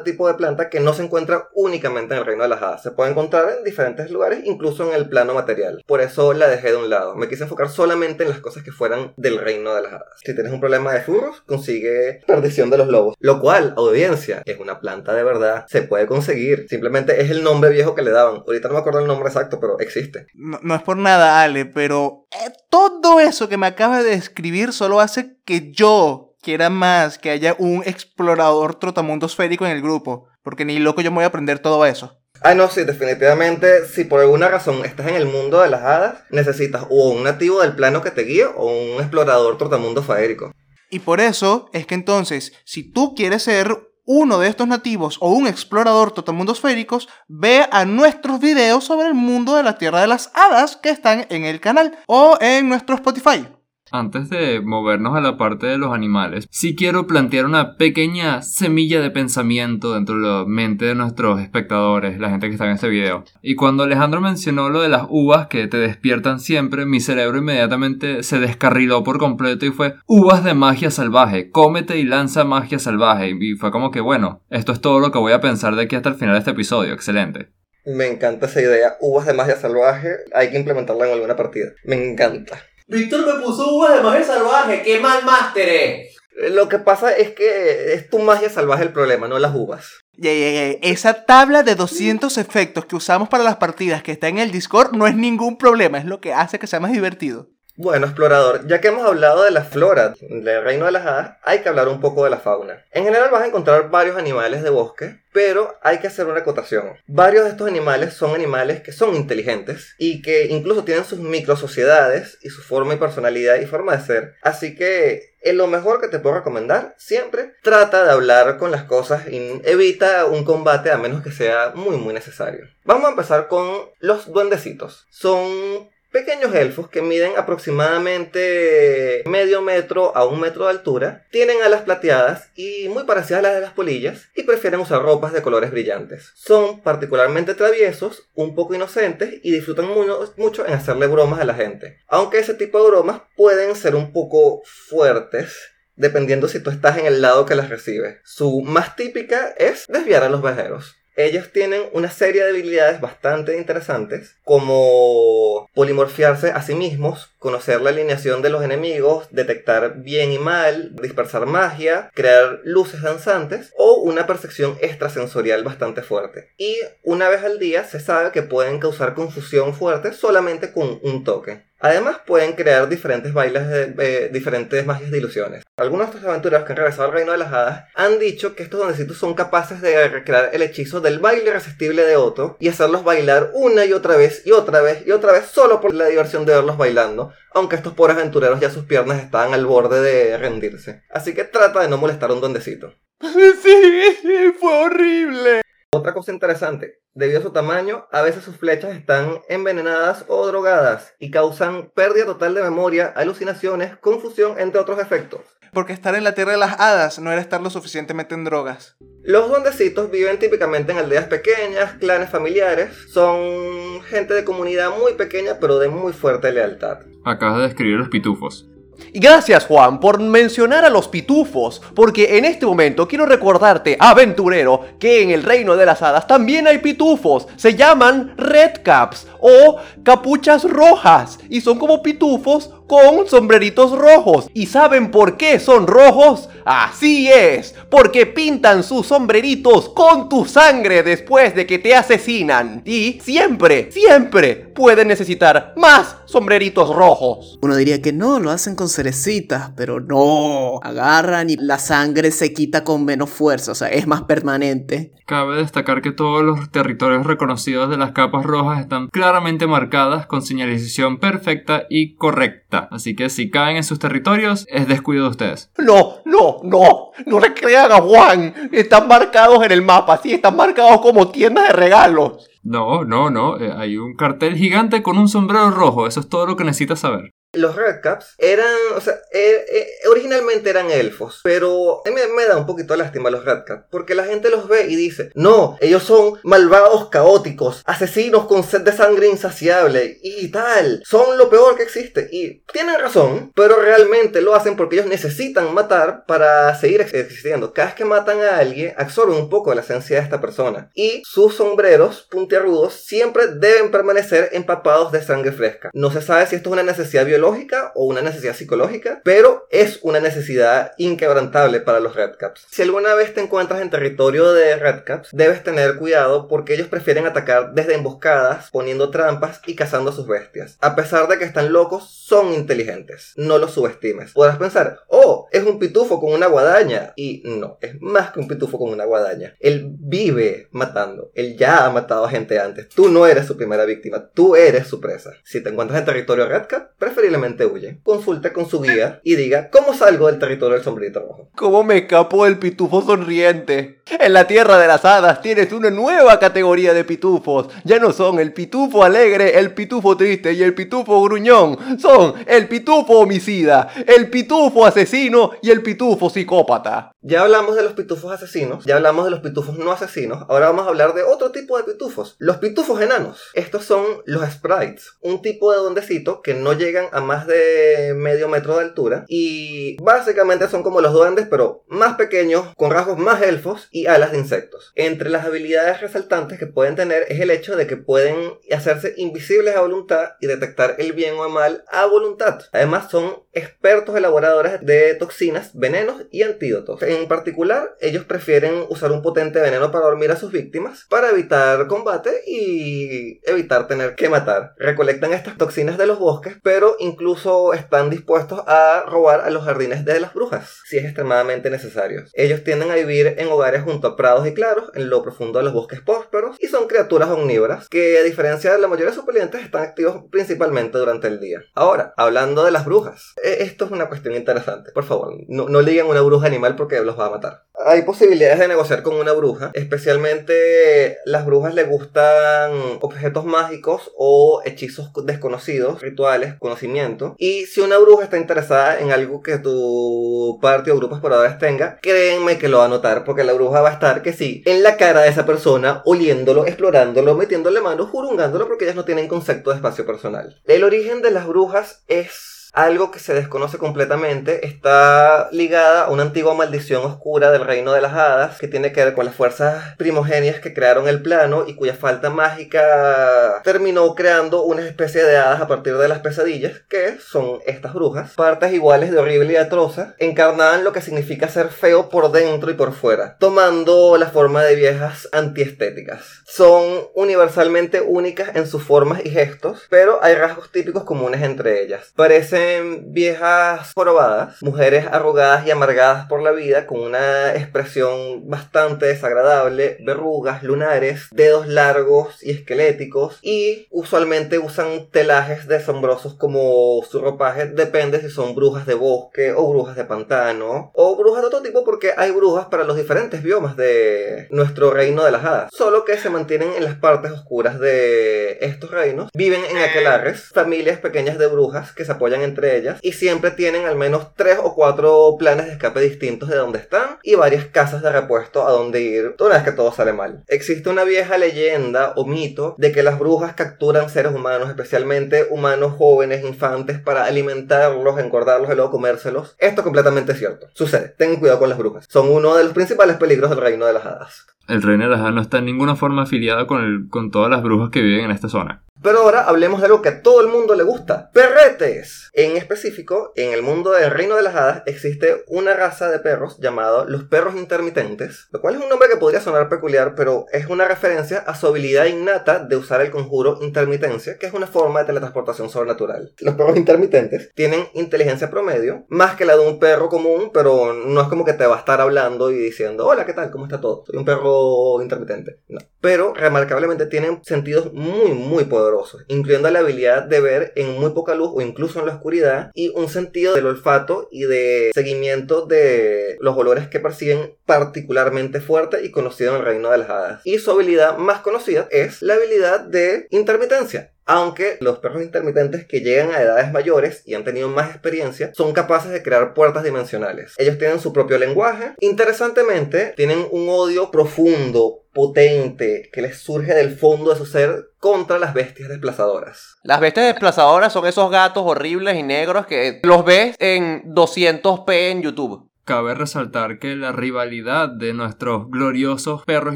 [SPEAKER 5] tipo de planta que no se encuentra únicamente en el reino de las hadas. Se puede encontrar en diferentes lugares, incluso en el plano material. Por eso la dejé de un lado. Me quise enfocar solamente en las cosas que fueran del reino de las hadas. Si tienes un problema de furros, consigue perdición de los lobos. Lo cual, audiencia, es una planta de verdad. Se puede conseguir. Simplemente es el nombre viejo que le daban. Ahorita no me acuerdo el nombre exacto, pero existe.
[SPEAKER 8] No, no es por nada, Ale, pero eh, todo eso que me acabas de describir solo hace que yo quiera más que haya un explorador trotamundo esférico en el grupo. Porque ni loco yo me voy a aprender todo eso.
[SPEAKER 5] Ah, no, sí, definitivamente, si por alguna razón estás en el mundo de las hadas, necesitas o un nativo del plano que te guíe o un explorador trotamundo faérico.
[SPEAKER 8] Y por eso es que entonces, si tú quieres ser uno de estos nativos o un explorador totalmundos féricos, ve a nuestros videos sobre el mundo de la Tierra de las Hadas que están en el canal o en nuestro Spotify.
[SPEAKER 2] Antes de movernos a la parte de los animales, sí quiero plantear una pequeña semilla de pensamiento dentro de la mente de nuestros espectadores, la gente que está en este video. Y cuando Alejandro mencionó lo de las uvas que te despiertan siempre, mi cerebro inmediatamente se descarriló por completo y fue uvas de magia salvaje, cómete y lanza magia salvaje. Y fue como que bueno, esto es todo lo que voy a pensar de aquí hasta el final de este episodio, excelente.
[SPEAKER 5] Me encanta esa idea. Uvas de magia salvaje, hay que implementarla en alguna partida. Me encanta.
[SPEAKER 6] Víctor me puso uvas de magia salvaje, qué mal máster es.
[SPEAKER 5] Lo que pasa es que es tu magia salvaje el problema, no las uvas.
[SPEAKER 8] Ya, ya, ya. Esa tabla de 200 efectos que usamos para las partidas que está en el Discord no es ningún problema, es lo que hace que sea más divertido.
[SPEAKER 5] Bueno, explorador, ya que hemos hablado de la flora del reino de las hadas, hay que hablar un poco de la fauna. En general vas a encontrar varios animales de bosque, pero hay que hacer una acotación. Varios de estos animales son animales que son inteligentes y que incluso tienen sus microsociedades y su forma y personalidad y forma de ser. Así que en lo mejor que te puedo recomendar, siempre trata de hablar con las cosas y evita un combate a menos que sea muy muy necesario. Vamos a empezar con los duendecitos. Son Pequeños elfos que miden aproximadamente medio metro a un metro de altura, tienen alas plateadas y muy parecidas a las de las polillas y prefieren usar ropas de colores brillantes. Son particularmente traviesos, un poco inocentes y disfrutan mucho en hacerle bromas a la gente. Aunque ese tipo de bromas pueden ser un poco fuertes dependiendo si tú estás en el lado que las recibe. Su más típica es desviar a los viajeros ellos tienen una serie de habilidades bastante interesantes, como polimorfiarse a sí mismos, conocer la alineación de los enemigos, detectar bien y mal, dispersar magia, crear luces danzantes o una percepción extrasensorial bastante fuerte. Y una vez al día se sabe que pueden causar confusión fuerte solamente con un toque. Además pueden crear diferentes bailes de diferentes magias de ilusiones. Algunos de estos aventureros que han regresado al reino de las hadas han dicho que estos donecitos son capaces de recrear el hechizo del baile irresistible de Otto y hacerlos bailar una y otra vez y otra vez y otra vez solo por la diversión de verlos bailando, aunque estos pobres aventureros ya sus piernas estaban al borde de rendirse. Así que trata de no molestar a un duendecito.
[SPEAKER 1] Sí, fue horrible.
[SPEAKER 5] Otra cosa interesante, debido a su tamaño, a veces sus flechas están envenenadas o drogadas y causan pérdida total de memoria, alucinaciones, confusión, entre otros efectos.
[SPEAKER 8] Porque estar en la tierra de las hadas no era estar lo suficientemente en drogas.
[SPEAKER 5] Los duendecitos viven típicamente en aldeas pequeñas, clanes familiares, son gente de comunidad muy pequeña pero de muy fuerte lealtad.
[SPEAKER 2] Acabas de describir los pitufos.
[SPEAKER 1] Y gracias Juan por mencionar a los pitufos, porque en este momento quiero recordarte, aventurero, que en el reino de las hadas también hay pitufos. Se llaman redcaps o capuchas rojas y son como pitufos con sombreritos rojos. ¿Y saben por qué son rojos? Así es, porque pintan sus sombreritos con tu sangre después de que te asesinan. Y siempre, siempre pueden necesitar más sombreritos rojos.
[SPEAKER 9] Uno diría que no, lo hacen con cerecitas, pero no. Agarran y la sangre se quita con menos fuerza, o sea, es más permanente.
[SPEAKER 2] Cabe destacar que todos los territorios reconocidos de las capas rojas están claramente marcadas con señalización perfecta y correcta. Así que si caen en sus territorios, es descuido de ustedes.
[SPEAKER 1] No, no, no. No le crean a Juan. Están marcados en el mapa, sí, están marcados como tiendas de regalos.
[SPEAKER 2] No, no, no. Eh, hay un cartel gigante con un sombrero rojo. Eso es todo lo que necesitas saber.
[SPEAKER 5] Los Redcaps eran, o sea, eh, eh, originalmente eran elfos, pero a mí me, da un poquito de lástima los Redcaps, porque la gente los ve y dice, no, ellos son malvados caóticos, asesinos con sed de sangre insaciable y tal, son lo peor que existe. Y tienen razón, pero realmente lo hacen porque ellos necesitan matar para seguir existiendo. Cada vez que matan a alguien, absorben un poco de la esencia de esta persona. Y sus sombreros puntiagudos siempre deben permanecer empapados de sangre fresca. No se sabe si esto es una necesidad biológica lógica o una necesidad psicológica, pero es una necesidad inquebrantable para los Redcaps. Si alguna vez te encuentras en territorio de Redcaps, debes tener cuidado porque ellos prefieren atacar desde emboscadas, poniendo trampas y cazando a sus bestias. A pesar de que están locos, son inteligentes. No los subestimes. Podrás pensar, oh, es un pitufo con una guadaña. Y no, es más que un pitufo con una guadaña. Él vive matando. Él ya ha matado a gente antes. Tú no eres su primera víctima, tú eres su presa. Si te encuentras en territorio Redcap, huye. Consulte con su guía y diga cómo salgo del territorio del sombrito rojo.
[SPEAKER 1] ¿Cómo me escapó el pitufo sonriente? En la tierra de las hadas tienes una nueva categoría de pitufos. Ya no son el pitufo alegre, el pitufo triste y el pitufo gruñón. Son el pitufo homicida, el pitufo asesino y el pitufo psicópata.
[SPEAKER 5] Ya hablamos de los pitufos asesinos, ya hablamos de los pitufos no asesinos, ahora vamos a hablar de otro tipo de pitufos, los pitufos enanos. Estos son los sprites, un tipo de duendecito que no llegan a más de medio metro de altura y básicamente son como los duendes pero más pequeños, con rasgos más elfos y alas de insectos. Entre las habilidades resaltantes que pueden tener es el hecho de que pueden hacerse invisibles a voluntad y detectar el bien o el mal a voluntad. Además son expertos elaboradores de toxinas, venenos y antídotos en particular, ellos prefieren usar un potente veneno para dormir a sus víctimas, para evitar combate y evitar tener que matar. Recolectan estas toxinas de los bosques, pero incluso están dispuestos a robar a los jardines de las brujas, si es extremadamente necesario. Ellos tienden a vivir en hogares junto a prados y claros, en lo profundo de los bosques prósperos, y son criaturas omnívoras que, a diferencia de la mayoría de sus supervivientes, están activos principalmente durante el día. Ahora, hablando de las brujas, esto es una cuestión interesante. Por favor, no, no liguen una bruja animal porque los va a matar. Hay posibilidades de negociar con una bruja, especialmente las brujas le gustan objetos mágicos o hechizos desconocidos, rituales, conocimiento. Y si una bruja está interesada en algo que tu parte o grupo exploradores tenga, créenme que lo va a notar, porque la bruja va a estar que sí, en la cara de esa persona, oliéndolo, explorándolo, metiéndole manos, jurungándolo, porque ellas no tienen concepto de espacio personal. El origen de las brujas es algo que se desconoce completamente, está ligada a una antigua maldición oscura del reino de las hadas que tiene que ver con las fuerzas primogenias que crearon el plano y cuya falta mágica terminó creando una especie de hadas a partir de las pesadillas, que son estas brujas, partes iguales de horrible y atroza, encarnaban lo que significa ser feo por dentro y por fuera, tomando la forma de viejas antiestéticas. Son universalmente únicas en sus formas y gestos, pero hay rasgos típicos comunes entre ellas. Parecen viejas jorobadas, mujeres arrugadas y amargadas por la vida, con una expresión bastante desagradable, verrugas, lunares, dedos largos y esqueléticos, y usualmente usan telajes desombrosos como su ropaje, depende si son brujas de bosque o brujas de pantano, o brujas de otro tipo, porque hay brujas para los diferentes biomas de nuestro reino de las hadas, solo que se mantienen en las partes oscuras de estos reinos, viven en aquelarres, familias pequeñas de brujas que se apoyan en entre ellas y siempre tienen al menos tres o cuatro planes de escape distintos de donde están y varias casas de repuesto a donde ir toda vez que todo sale mal. Existe una vieja leyenda o mito de que las brujas capturan seres humanos, especialmente humanos jóvenes, infantes, para alimentarlos, engordarlos y luego comérselos. Esto es completamente cierto. Sucede. Ten cuidado con las brujas. Son uno de los principales peligros del reino de las hadas.
[SPEAKER 2] El reino de las hadas no está en ninguna forma afiliado con, con todas las brujas que viven en esta zona.
[SPEAKER 5] Pero ahora hablemos de algo que a todo el mundo le gusta. Perretes. En específico, en el mundo del reino de las hadas existe una raza de perros llamado los perros intermitentes, lo cual es un nombre que podría sonar peculiar, pero es una referencia a su habilidad innata de usar el conjuro intermitencia, que es una forma de teletransportación sobrenatural. Los perros intermitentes tienen inteligencia promedio, más que la de un perro común, pero no es como que te va a estar hablando y diciendo, hola, ¿qué tal? ¿Cómo está todo? Soy un perro intermitente. No. Pero remarcablemente tienen sentidos muy, muy poderosos incluyendo la habilidad de ver en muy poca luz o incluso en la oscuridad y un sentido del olfato y de seguimiento de los olores que persiguen particularmente fuerte y conocido en el reino de las hadas. Y su habilidad más conocida es la habilidad de intermitencia aunque los perros intermitentes que llegan a edades mayores y han tenido más experiencia son capaces de crear puertas dimensionales. Ellos tienen su propio lenguaje. Interesantemente, tienen un odio profundo, potente, que les surge del fondo de su ser contra las bestias desplazadoras.
[SPEAKER 1] Las bestias desplazadoras son esos gatos horribles y negros que los ves en 200p en YouTube.
[SPEAKER 2] Cabe resaltar que la rivalidad de nuestros gloriosos perros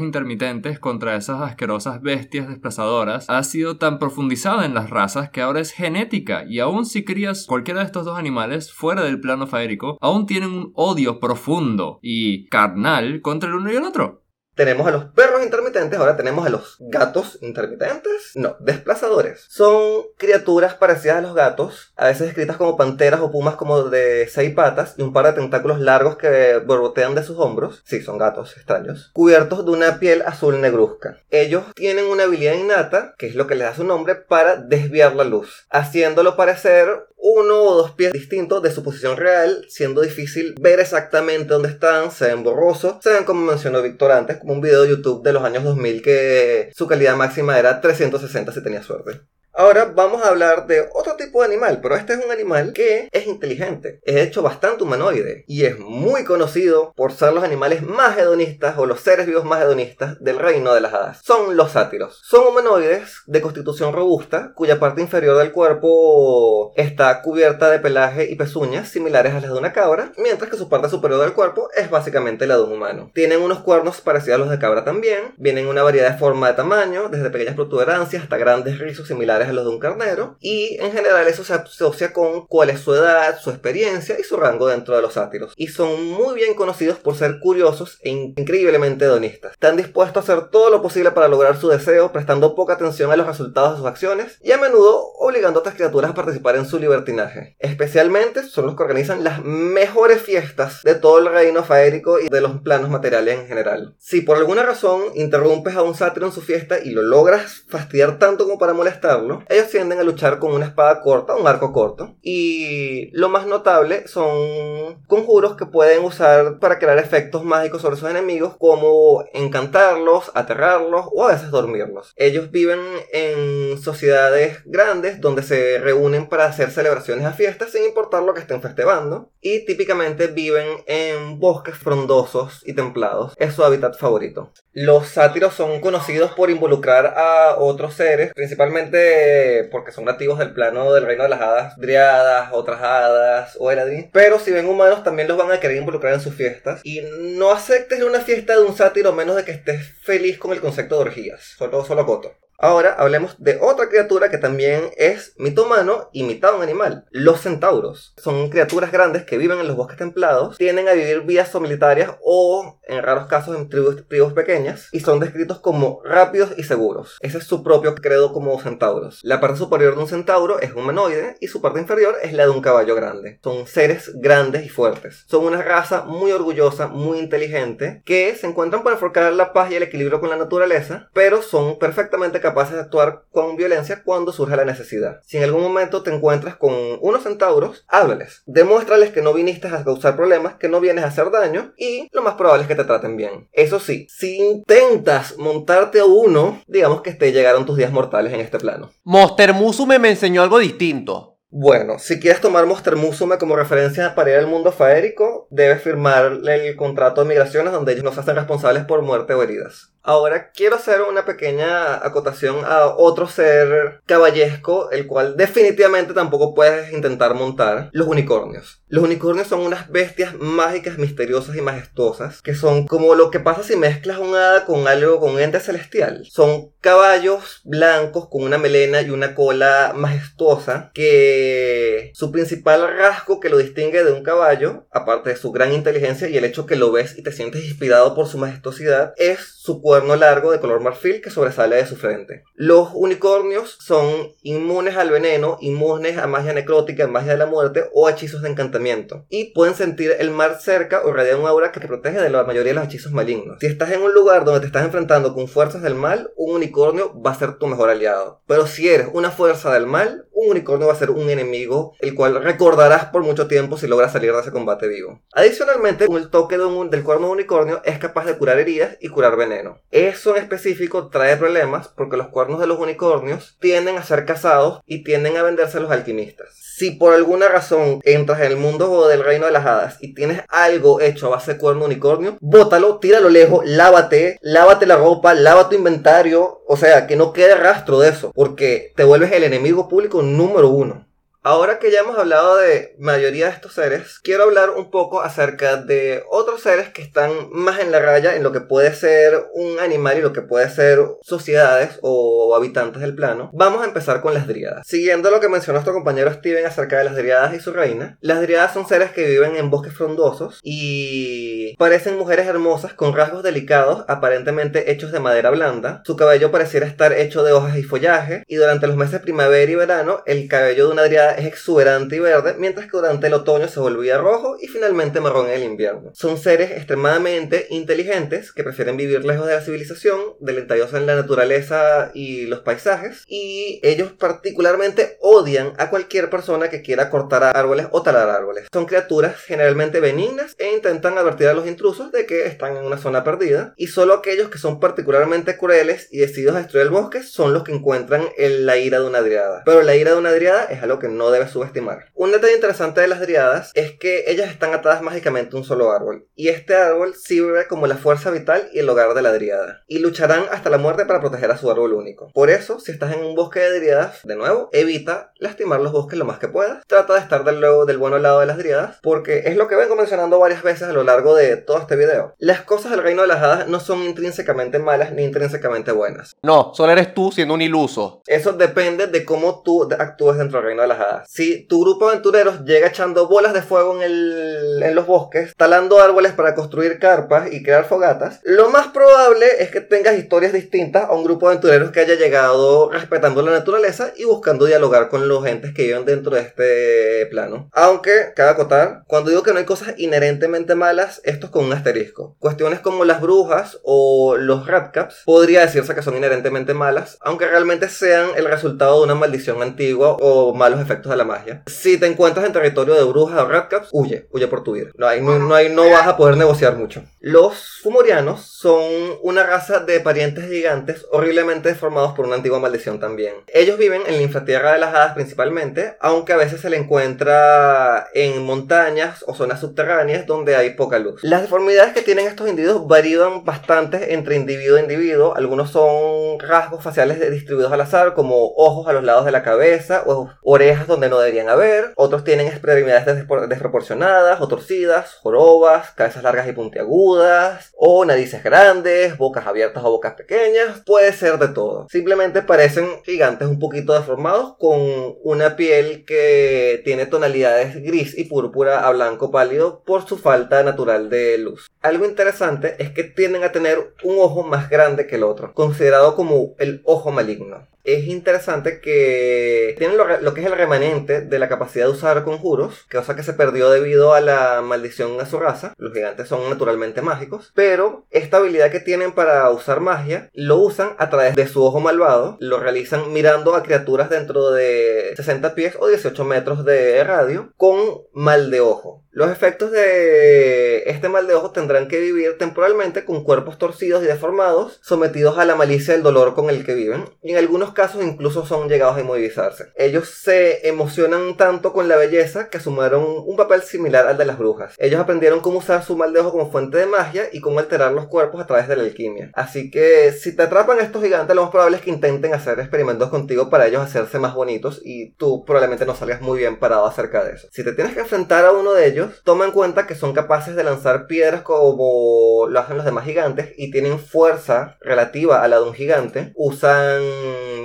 [SPEAKER 2] intermitentes contra esas asquerosas bestias desplazadoras ha sido tan profundizada en las razas que ahora es genética y aún si crías cualquiera de estos dos animales fuera del plano faérico, aún tienen un odio profundo y carnal contra el uno y el otro.
[SPEAKER 5] Tenemos a los perros intermitentes, ahora tenemos a los gatos intermitentes. No, desplazadores. Son criaturas parecidas a los gatos, a veces escritas como panteras o pumas como de seis patas y un par de tentáculos largos que borbotean de sus hombros. Sí, son gatos extraños. Cubiertos de una piel azul negruzca. Ellos tienen una habilidad innata, que es lo que les da su nombre, para desviar la luz, haciéndolo parecer uno o dos pies distintos de su posición real, siendo difícil ver exactamente dónde están, se ven borrosos, se ven como mencionó Víctor antes, un video de YouTube de los años 2000 que su calidad máxima era 360 si tenía suerte. Ahora vamos a hablar de otro tipo de animal, pero este es un animal que es inteligente, es hecho bastante humanoide y es muy conocido por ser los animales más hedonistas o los seres vivos más hedonistas del reino de las hadas. Son los sátiros. Son humanoides de constitución robusta, cuya parte inferior del cuerpo está cubierta de pelaje y pezuñas similares a las de una cabra, mientras que su parte superior del cuerpo es básicamente la de un humano. Tienen unos cuernos parecidos a los de cabra también, vienen una variedad de forma de tamaño, desde pequeñas protuberancias hasta grandes rizos similares a los de un carnero, y en general eso se asocia con cuál es su edad, su experiencia y su rango dentro de los sátiros. Y son muy bien conocidos por ser curiosos e increíblemente hedonistas. Están dispuestos a hacer todo lo posible para lograr su deseo, prestando poca atención a los resultados de sus acciones y a menudo obligando a otras criaturas a participar en su libertinaje. Especialmente son los que organizan las mejores fiestas de todo el reino faérico y de los planos materiales en general. Si por alguna razón interrumpes a un sátiro en su fiesta y lo logras fastidiar tanto como para molestarlo, ellos tienden a luchar con una espada corta, un arco corto, y lo más notable son conjuros que pueden usar para crear efectos mágicos sobre sus enemigos, como encantarlos, aterrarlos o a veces dormirlos. Ellos viven en sociedades grandes donde se reúnen para hacer celebraciones a fiestas sin importar lo que estén festejando, y típicamente viven en bosques frondosos y templados. Es su hábitat favorito. Los sátiros son conocidos por involucrar a otros seres, principalmente porque son nativos del plano del reino de las hadas, driadas, otras hadas o Eladrin. Pero si ven humanos también los van a querer involucrar en sus fiestas. Y no aceptes una fiesta de un sátiro menos de que estés feliz con el concepto de orgías. Solo, solo coto. Ahora hablemos de otra criatura que también es mitad humano y mitad un animal. Los centauros. Son criaturas grandes que viven en los bosques templados, tienden a vivir vidas solitarias o, en raros casos, en tribus, tribus pequeñas y son descritos como rápidos y seguros. Ese es su propio credo como centauros. La parte superior de un centauro es humanoide y su parte inferior es la de un caballo grande. Son seres grandes y fuertes. Son una raza muy orgullosa, muy inteligente, que se encuentran para enfocar la paz y el equilibrio con la naturaleza, pero son perfectamente capaces de actuar con violencia cuando surge la necesidad. Si en algún momento te encuentras con unos centauros, háblales. Demuéstrales que no viniste a causar problemas, que no vienes a hacer daño y lo más probable es que te traten bien. Eso sí, si intentas montarte a uno, digamos que te llegaron tus días mortales en este plano.
[SPEAKER 1] Monster Musume me enseñó algo distinto.
[SPEAKER 5] Bueno, si quieres tomar Monster Musume como referencia para ir al mundo faérico, debes firmar el contrato de migraciones donde ellos nos hacen responsables por muerte o heridas. Ahora quiero hacer una pequeña acotación a otro ser caballesco, el cual definitivamente tampoco puedes intentar montar, los unicornios. Los unicornios son unas bestias mágicas, misteriosas y majestuosas, que son como lo que pasa si mezclas un hada con algo, con un ente celestial. Son caballos blancos con una melena y una cola majestuosa, que su principal rasgo que lo distingue de un caballo, aparte de su gran inteligencia y el hecho que lo ves y te sientes inspirado por su majestuosidad, es su cuerno largo de color marfil que sobresale de su frente. Los unicornios son inmunes al veneno, inmunes a magia necrótica, magia de la muerte o hechizos de encantamiento. Y pueden sentir el mar cerca o radiar un aura que te protege de la mayoría de los hechizos malignos. Si estás en un lugar donde te estás enfrentando con fuerzas del mal, un unicornio va a ser tu mejor aliado. Pero si eres una fuerza del mal, un unicornio va a ser un enemigo, el cual recordarás por mucho tiempo si logras salir de ese combate vivo. Adicionalmente, el toque de un, del cuerno de unicornio es capaz de curar heridas y curar veneno. Eso en específico trae problemas porque los cuernos de los unicornios tienden a ser cazados y tienden a venderse a los alquimistas. Si por alguna razón entras en el mundo del reino de las hadas y tienes algo hecho a base de cuerno unicornio, bótalo, tíralo lejos, lávate, lávate la ropa, lava tu inventario, o sea, que no quede rastro de eso, porque te vuelves el enemigo público número uno. Ahora que ya hemos hablado de mayoría de estos seres, quiero hablar un poco acerca de otros seres que están más en la raya en lo que puede ser un animal y lo que puede ser sociedades o habitantes del plano. Vamos a empezar con las dríadas. Siguiendo lo que mencionó nuestro compañero Steven acerca de las dríadas y su reina, las dríadas son seres que viven en bosques frondosos y parecen mujeres hermosas con rasgos delicados, aparentemente hechos de madera blanda. Su cabello pareciera estar hecho de hojas y follaje y durante los meses primavera y verano el cabello de una dríada es exuberante y verde, mientras que durante el otoño se volvía rojo y finalmente marrón en el invierno. Son seres extremadamente inteligentes que prefieren vivir lejos de la civilización, delentallosos en la naturaleza y los paisajes, y ellos particularmente odian a cualquier persona que quiera cortar árboles o talar árboles. Son criaturas generalmente benignas e intentan advertir a los intrusos de que están en una zona perdida, y solo aquellos que son particularmente crueles y decididos a destruir el bosque son los que encuentran la ira de una driada. Pero la ira de una driada es algo que no no debes subestimar. Un detalle interesante de las driadas es que ellas están atadas mágicamente a un solo árbol, y este árbol sirve como la fuerza vital y el hogar de la driada, y lucharán hasta la muerte para proteger a su árbol único. Por eso, si estás en un bosque de driadas, de nuevo, evita lastimar los bosques lo más que puedas. Trata de estar del, del bueno lado de las driadas, porque es lo que vengo mencionando varias veces a lo largo de todo este video. Las cosas del reino de las hadas no son intrínsecamente malas ni intrínsecamente buenas.
[SPEAKER 1] No, solo eres tú siendo un iluso.
[SPEAKER 5] Eso depende de cómo tú actúes dentro del reino de las hadas. Si tu grupo de aventureros llega echando bolas de fuego en, el, en los bosques, talando árboles para construir carpas y crear fogatas, lo más probable es que tengas historias distintas a un grupo de aventureros que haya llegado respetando la naturaleza y buscando dialogar con los entes que viven dentro de este plano. Aunque, cabe acotar, cuando digo que no hay cosas inherentemente malas, esto es con un asterisco. Cuestiones como las brujas o los ratcaps podría decirse que son inherentemente malas, aunque realmente sean el resultado de una maldición antigua o malos efectos de la magia. Si te encuentras en territorio de brujas o ratcaps, huye, huye por tu vida. No, hay, no, no, hay, no vas a poder negociar mucho. Los fumorianos son una raza de parientes gigantes horriblemente deformados por una antigua maldición también. Ellos viven en la infratierra de las hadas principalmente, aunque a veces se le encuentra en montañas o zonas subterráneas donde hay poca luz. Las deformidades que tienen estos individuos varían bastante entre individuo e individuo. Algunos son rasgos faciales distribuidos al azar, como ojos a los lados de la cabeza o orejas donde no deberían haber. Otros tienen extremidades desproporcionadas o torcidas, jorobas, cabezas largas y puntiagudas, o narices grandes, bocas abiertas o bocas pequeñas. Puede ser de todo. Simplemente parecen gigantes un poquito deformados con una piel que tiene tonalidades gris y púrpura a blanco pálido por su falta natural de luz. Algo interesante es que tienden a tener un ojo más grande que el otro, considerado como el ojo maligno es interesante que tienen lo, que es el remanente de la capacidad de usar conjuros, cosa que se perdió debido a la maldición a su raza. Los gigantes son naturalmente mágicos, pero esta habilidad que tienen para usar magia lo usan a través de su ojo malvado, lo realizan mirando a criaturas dentro de 60 pies o 18 metros de radio con mal de ojo. Los efectos de este mal de ojo tendrán que vivir temporalmente con cuerpos torcidos y deformados, sometidos a la malicia del dolor con el que viven, y en algunos casos incluso son llegados a inmovilizarse. Ellos se emocionan tanto con la belleza que asumaron un papel similar al de las brujas. Ellos aprendieron cómo usar su mal de ojo como fuente de magia y cómo alterar los cuerpos a través de la alquimia. Así que si te atrapan estos gigantes, lo más probable es que intenten hacer experimentos contigo para ellos hacerse más bonitos y tú probablemente no salgas muy bien parado acerca de eso. Si te tienes que enfrentar a uno de ellos, toma en cuenta que son capaces de lanzar piedras como lo hacen los demás gigantes y tienen fuerza relativa a la de un gigante. Usan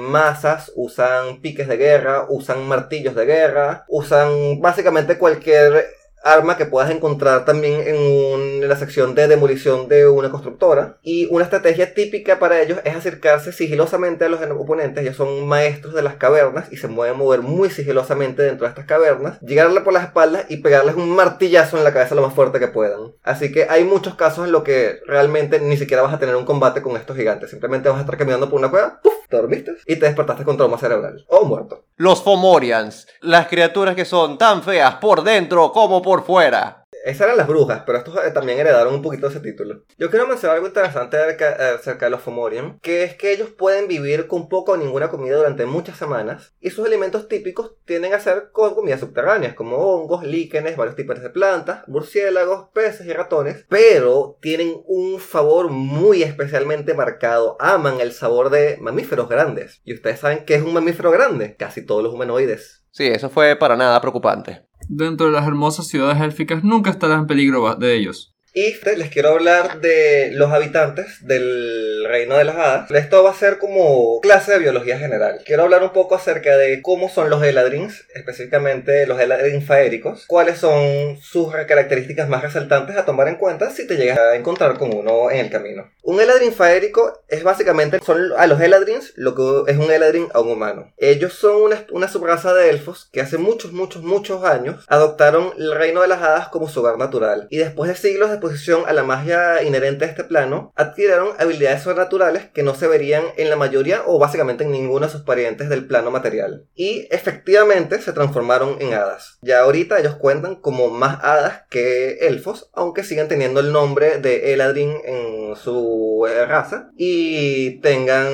[SPEAKER 5] masas, usan piques de guerra, usan martillos de guerra, usan básicamente cualquier arma que puedas encontrar también en, la sección de demolición de una constructora. Y una estrategia típica para ellos es acercarse sigilosamente a los oponentes. Ellos son maestros de las cavernas y se mueven mover muy sigilosamente dentro de estas cavernas. Llegarle por las espaldas y pegarles un martillazo en la cabeza lo más fuerte que puedan. Así que hay muchos casos en los que realmente ni siquiera vas a tener un combate con estos gigantes. Simplemente vas a estar caminando por una cueva, ¡puf! te dormiste y te despertaste con trauma cerebral o muerto.
[SPEAKER 1] Los Fomorians, las criaturas que son tan feas por dentro como por fuera.
[SPEAKER 5] Esas eran las brujas, pero estos eh, también heredaron un poquito de ese título. Yo quiero mencionar algo interesante acerca de los Fomorian, que es que ellos pueden vivir con poca o ninguna comida durante muchas semanas, y sus alimentos típicos tienden a ser con comidas subterráneas, como hongos, líquenes, varios tipos de plantas, murciélagos, peces y ratones, pero tienen un favor muy especialmente marcado. Aman el sabor de mamíferos grandes. ¿Y ustedes saben qué es un mamífero grande? Casi todos los humanoides.
[SPEAKER 1] Sí, eso fue para nada preocupante
[SPEAKER 2] dentro de las hermosas ciudades élficas nunca estarás en peligro de ellos.
[SPEAKER 5] Y les quiero hablar de los habitantes del reino de las hadas. Esto va a ser como clase de biología general. Quiero hablar un poco acerca de cómo son los Eladrins, específicamente los Eladrin faéricos, cuáles son sus características más resaltantes a tomar en cuenta si te llegas a encontrar con uno en el camino. Un Eladrin faérico es básicamente, son a los Eladrins lo que es un Eladrin a un humano. Ellos son una, una subraza de elfos que hace muchos, muchos, muchos años adoptaron el reino de las hadas como su hogar natural. Y después de siglos exposición a la magia inherente a este plano, adquirieron habilidades sobrenaturales que no se verían en la mayoría o básicamente en ninguno de sus parientes del plano material. Y efectivamente se transformaron en hadas. Ya ahorita ellos cuentan como más hadas que elfos, aunque siguen teniendo el nombre de Eladrin en su eh, raza y tengan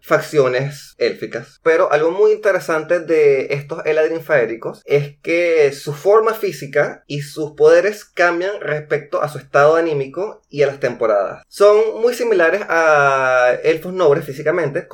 [SPEAKER 5] facciones élficas. Pero algo muy interesante de estos Eladrin faéricos es que su forma física y sus poderes cambian respecto a su estado anímico y a las temporadas. Son muy similares a elfos nobles físicamente,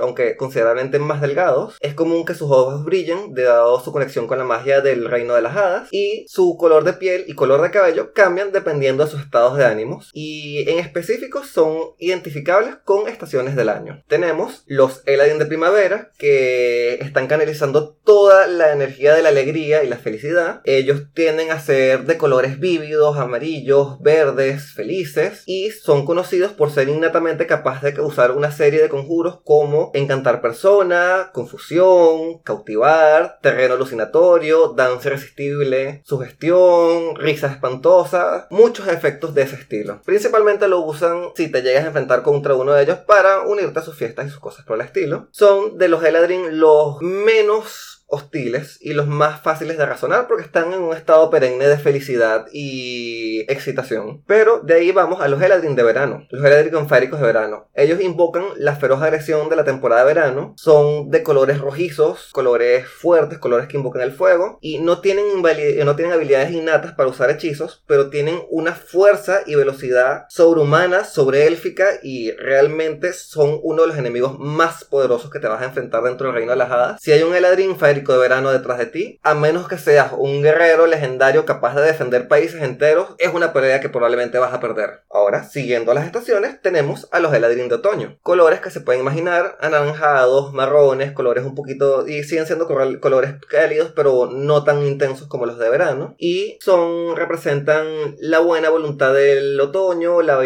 [SPEAKER 5] aunque considerablemente más delgados. Es común que sus ojos brillen, dado su conexión con la magia del reino de las hadas, y su color de piel y color de cabello cambian dependiendo de sus estados de ánimos, y en específico son identificables con estaciones del año. Tenemos los Eladin de primavera, que están canalizando toda la energía de la alegría y la felicidad. Ellos tienden a ser de colores vívidos, amarillos, verdes, felices, y son conocidos por ser innatamente capaces de usar una serie de conjuros como encantar persona, confusión, cautivar, terreno alucinatorio, danza irresistible, sugestión, risa espantosa, muchos efectos de ese estilo. Principalmente lo usan si te llegas a enfrentar contra uno de ellos para unirte a sus fiestas y sus cosas por el estilo. Son de los Eladrin los menos hostiles y los más fáciles de razonar porque están en un estado perenne de felicidad y excitación. Pero de ahí vamos a los Eladrin de verano, los Eladrin féricos de verano. Ellos invocan la feroz agresión de la temporada de verano, son de colores rojizos, colores fuertes, colores que invocan el fuego y no tienen, no tienen habilidades innatas para usar hechizos, pero tienen una fuerza y velocidad sobrehumana, sobreélfica y realmente son uno de los enemigos más poderosos que te vas a enfrentar dentro del reino de las hadas. Si hay un Eladrin de verano detrás de ti, a menos que seas un guerrero legendario capaz de defender países enteros, es una pelea que probablemente vas a perder. Ahora, siguiendo las estaciones, tenemos a los Eladrin de otoño. Colores que se pueden imaginar, anaranjados, marrones, colores un poquito, y siguen siendo colores cálidos, pero no tan intensos como los de verano. Y son, representan la buena voluntad del otoño, la,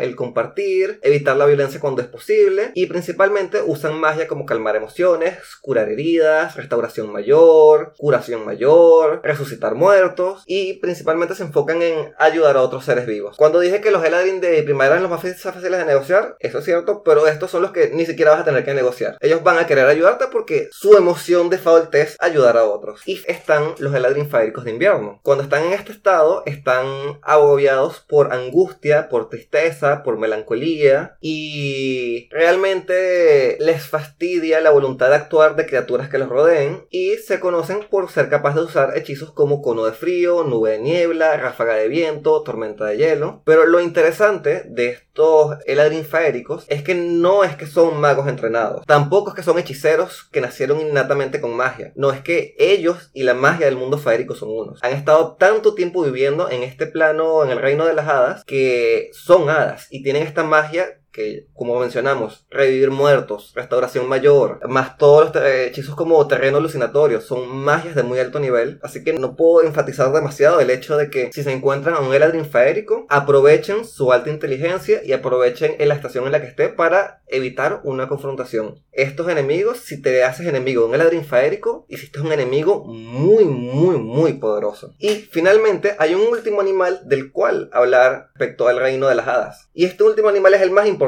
[SPEAKER 5] el compartir, evitar la violencia cuando es posible, y principalmente usan magia como calmar emociones, curar heridas, restaurar mayor, curación mayor, resucitar muertos y principalmente se enfocan en ayudar a otros seres vivos. Cuando dije que los Eladrin de primavera eran los más fáciles de negociar, eso es cierto, pero estos son los que ni siquiera vas a tener que negociar. Ellos van a querer ayudarte porque su emoción de default es ayudar a otros. Y están los Eladrin faéricos de invierno. Cuando están en este estado, están agobiados por angustia, por tristeza, por melancolía y realmente les fastidia la voluntad de actuar de criaturas que los rodeen y se conocen por ser capaces de usar hechizos como cono de frío, nube de niebla, ráfaga de viento, tormenta de hielo. Pero lo interesante de estos Eladrin faéricos es que no es que son magos entrenados, tampoco es que son hechiceros que nacieron innatamente con magia. No es que ellos y la magia del mundo faérico son unos. Han estado tanto tiempo viviendo en este plano, en el reino de las hadas, que son hadas y tienen esta magia que, como mencionamos, revivir muertos, restauración mayor, más todos los hechizos como terreno alucinatorio, son magias de muy alto nivel, así que no puedo enfatizar demasiado el hecho de que si se encuentran a un Eladrin faérico, aprovechen su alta inteligencia y aprovechen en la estación en la que esté para evitar una confrontación. Estos enemigos, si te haces enemigo de un Eladrin faérico, hiciste un enemigo muy, muy, muy poderoso. Y finalmente hay un último animal del cual hablar respecto al reino de las hadas. Y este último animal es el más importante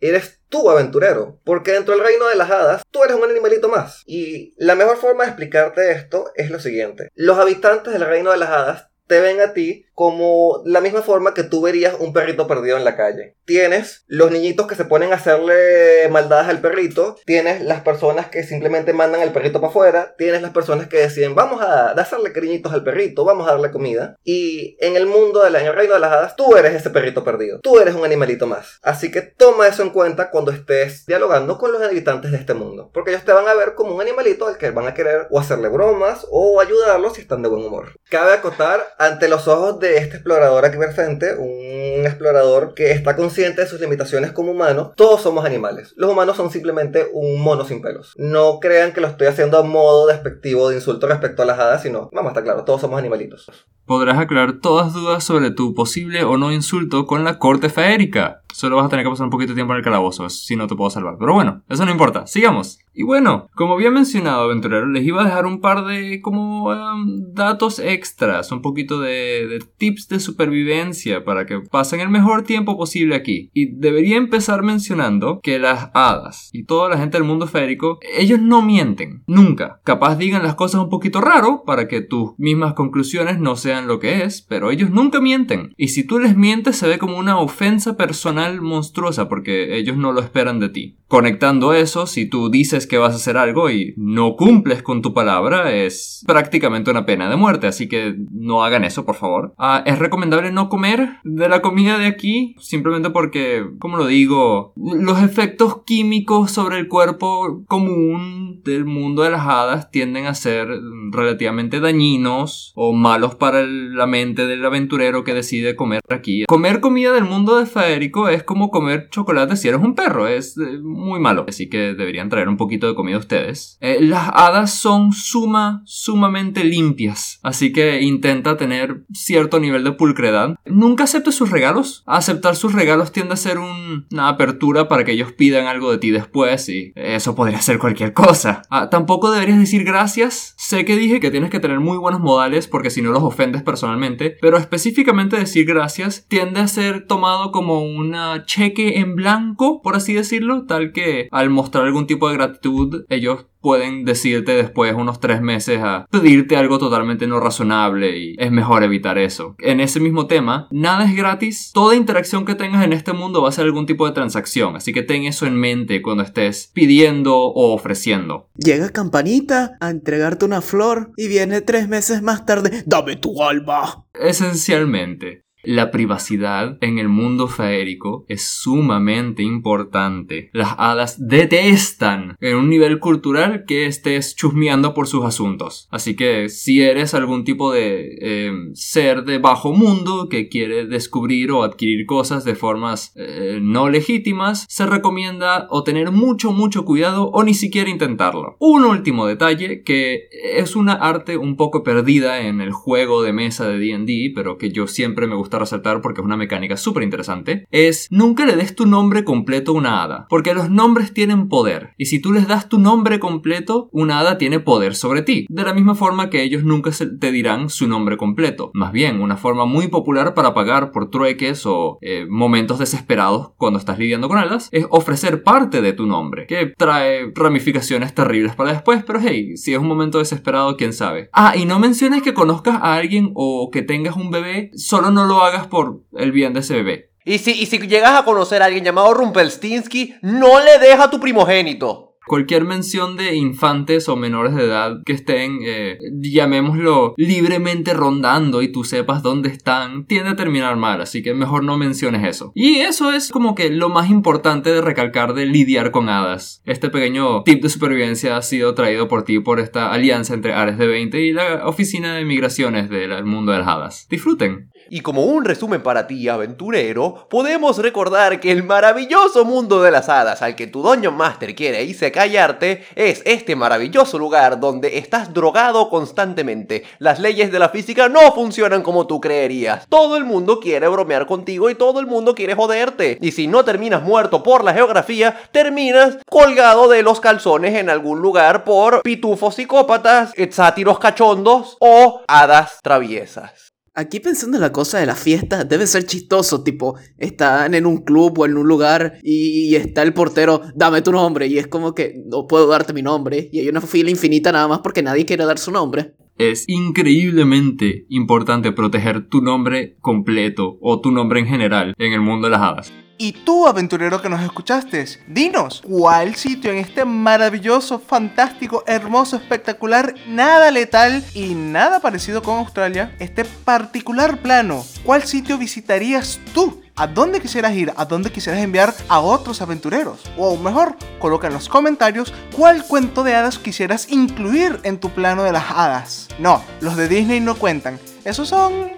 [SPEAKER 5] Eres tú aventurero. Porque dentro del reino de las hadas, tú eres un animalito más. Y la mejor forma de explicarte esto es lo siguiente. Los habitantes del reino de las hadas te ven a ti como la misma forma que tú verías un perrito perdido en la calle. Tienes los niñitos que se ponen a hacerle maldades al perrito, tienes las personas que simplemente mandan al perrito para afuera, tienes las personas que deciden vamos a hacerle cariñitos al perrito, vamos a darle comida. Y en el mundo, de la, en el reino de las hadas, tú eres ese perrito perdido, tú eres un animalito más. Así que toma eso en cuenta cuando estés dialogando con los habitantes de este mundo, porque ellos te van a ver como un animalito al que van a querer o hacerle bromas o ayudarlos si están de buen humor. Cabe acotar ante los ojos de este explorador aquí presente, un explorador que está consciente de sus limitaciones como humano, todos somos animales. Los humanos son simplemente un mono sin pelos. No crean que lo estoy haciendo a modo despectivo de insulto respecto a las hadas, sino, vamos a estar claro, todos somos animalitos.
[SPEAKER 2] Podrás aclarar todas dudas sobre tu posible o no insulto con la corte faérica. Solo vas a tener que pasar un poquito de tiempo en el calabozo, si no te puedo salvar. Pero bueno, eso no importa. Sigamos. Y bueno, como había mencionado, aventurero, les iba a dejar un par de como em, datos extras, un poquito de, de tips de supervivencia para que pasen el mejor tiempo posible aquí. Y debería empezar mencionando que las hadas y toda la gente del mundo férico, ellos no mienten, nunca. Capaz digan las cosas un poquito raro para que tus mismas conclusiones no sean lo que es, pero ellos nunca mienten. Y si tú les mientes se ve como una ofensa personal monstruosa porque ellos no lo esperan de ti. Conectando eso, si tú dices que vas a hacer algo y no cumples con tu palabra, es prácticamente una pena de muerte, así que no hagan eso, por favor. Ah, es recomendable no comer de la comida de aquí, simplemente porque, como lo digo, los efectos químicos sobre el cuerpo común del mundo de las hadas tienden a ser relativamente dañinos o malos para la mente del aventurero que decide comer aquí. Comer comida del mundo de faérico es como comer chocolate si eres un perro, es eh, muy malo, así que deberían traer un poquito de comida ustedes. Eh, las hadas son suma, sumamente limpias, así que intenta tener cierto nivel de pulcredad. Nunca aceptes sus regalos. Aceptar sus regalos tiende a ser una apertura para que ellos pidan algo de ti después y eso podría ser cualquier cosa. Ah, tampoco deberías decir gracias. Sé que dije que tienes que tener muy buenos modales porque si no los ofendes personalmente, pero específicamente decir gracias tiende a ser tomado como un cheque en blanco, por así decirlo, tal que al mostrar algún tipo de gratitud ellos pueden decirte después unos tres meses a pedirte algo totalmente no razonable y es mejor evitar eso. En ese mismo tema, nada es gratis, toda interacción que tengas en este mundo va a ser algún tipo de transacción, así que ten eso en mente cuando estés pidiendo o ofreciendo.
[SPEAKER 9] Llega Campanita a entregarte una flor y viene tres meses más tarde, dame tu alma.
[SPEAKER 2] Esencialmente. La privacidad en el mundo faérico es sumamente importante. Las hadas detestan en un nivel cultural que estés chusmeando por sus asuntos. Así que si eres algún tipo de em, ser de bajo mundo que quiere descubrir o adquirir cosas de formas eh, no legítimas, se recomienda o tener mucho mucho cuidado o ni siquiera intentarlo. Un último detalle que es una arte un poco perdida en el juego de mesa de D&D, pero que yo siempre me gusta resaltar porque es una mecánica súper interesante, es nunca le des tu nombre completo a una hada, porque los nombres tienen poder, y si tú les das tu nombre completo, una hada tiene poder sobre ti, de la misma forma que ellos nunca te dirán su nombre completo. Más bien, una forma muy popular para pagar por trueques o eh, momentos desesperados cuando estás lidiando con hadas es ofrecer parte de tu nombre, que trae ramificaciones terribles para después, pero hey, si es un momento desesperado, quién sabe. Ah, y no menciones que conozcas a alguien o que tengas un bebé, solo no lo hagas por el bien de ese bebé.
[SPEAKER 1] Y si, y si llegas a conocer a alguien llamado Rumpelstinsky, no le deja a tu primogénito
[SPEAKER 2] cualquier mención de infantes o menores de edad que estén, eh, llamémoslo, libremente rondando y tú sepas dónde están, tiende a terminar mal, así que mejor no menciones eso. Y eso es como que lo más importante de recalcar de lidiar con hadas. Este pequeño tip de supervivencia ha sido traído por ti por esta alianza entre Ares de 20 y la Oficina de Migraciones del mundo de las hadas. Disfruten.
[SPEAKER 1] Y como un resumen para ti, aventurero, podemos recordar que el maravilloso mundo de las hadas al que tu Dungeon Master quiere irse callarte es este maravilloso lugar donde estás drogado constantemente. Las leyes de la física no funcionan como tú creerías. Todo el mundo quiere bromear contigo y todo el mundo quiere joderte. Y si no terminas muerto por la geografía, terminas colgado de los calzones en algún lugar por pitufos psicópatas, sátiros cachondos o hadas traviesas.
[SPEAKER 9] Aquí pensando en la cosa de la fiesta, debe ser chistoso, tipo, están en un club o en un lugar y, está el portero, dame tu nombre, y es como que no puedo darte mi nombre, y hay una fila infinita nada más porque nadie quiere dar su nombre.
[SPEAKER 2] Es increíblemente importante proteger tu nombre completo o tu nombre en general en el mundo de las hadas.
[SPEAKER 8] Y tú, aventurero que nos escuchaste, dinos, ¿cuál sitio en este maravilloso, fantástico, hermoso, espectacular, nada letal y nada parecido con Australia, este particular plano, cuál sitio visitarías tú? ¿A dónde quisieras ir? ¿A dónde quisieras enviar a otros aventureros? O aún mejor, coloca en los comentarios cuál cuento de hadas quisieras incluir en tu plano de las hadas. No, los de Disney no cuentan. Esos son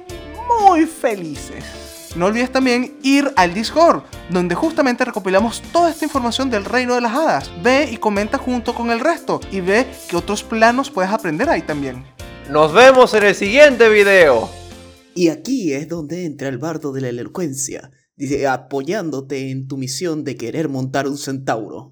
[SPEAKER 8] muy felices. No olvides también ir al Discord, donde justamente recopilamos toda esta información del reino de las hadas. Ve y comenta junto con el resto y ve qué otros planos puedes aprender ahí también.
[SPEAKER 1] Nos vemos en el siguiente video.
[SPEAKER 9] Y aquí es donde entra el bardo de la elocuencia, dice, apoyándote en tu misión de querer montar un centauro.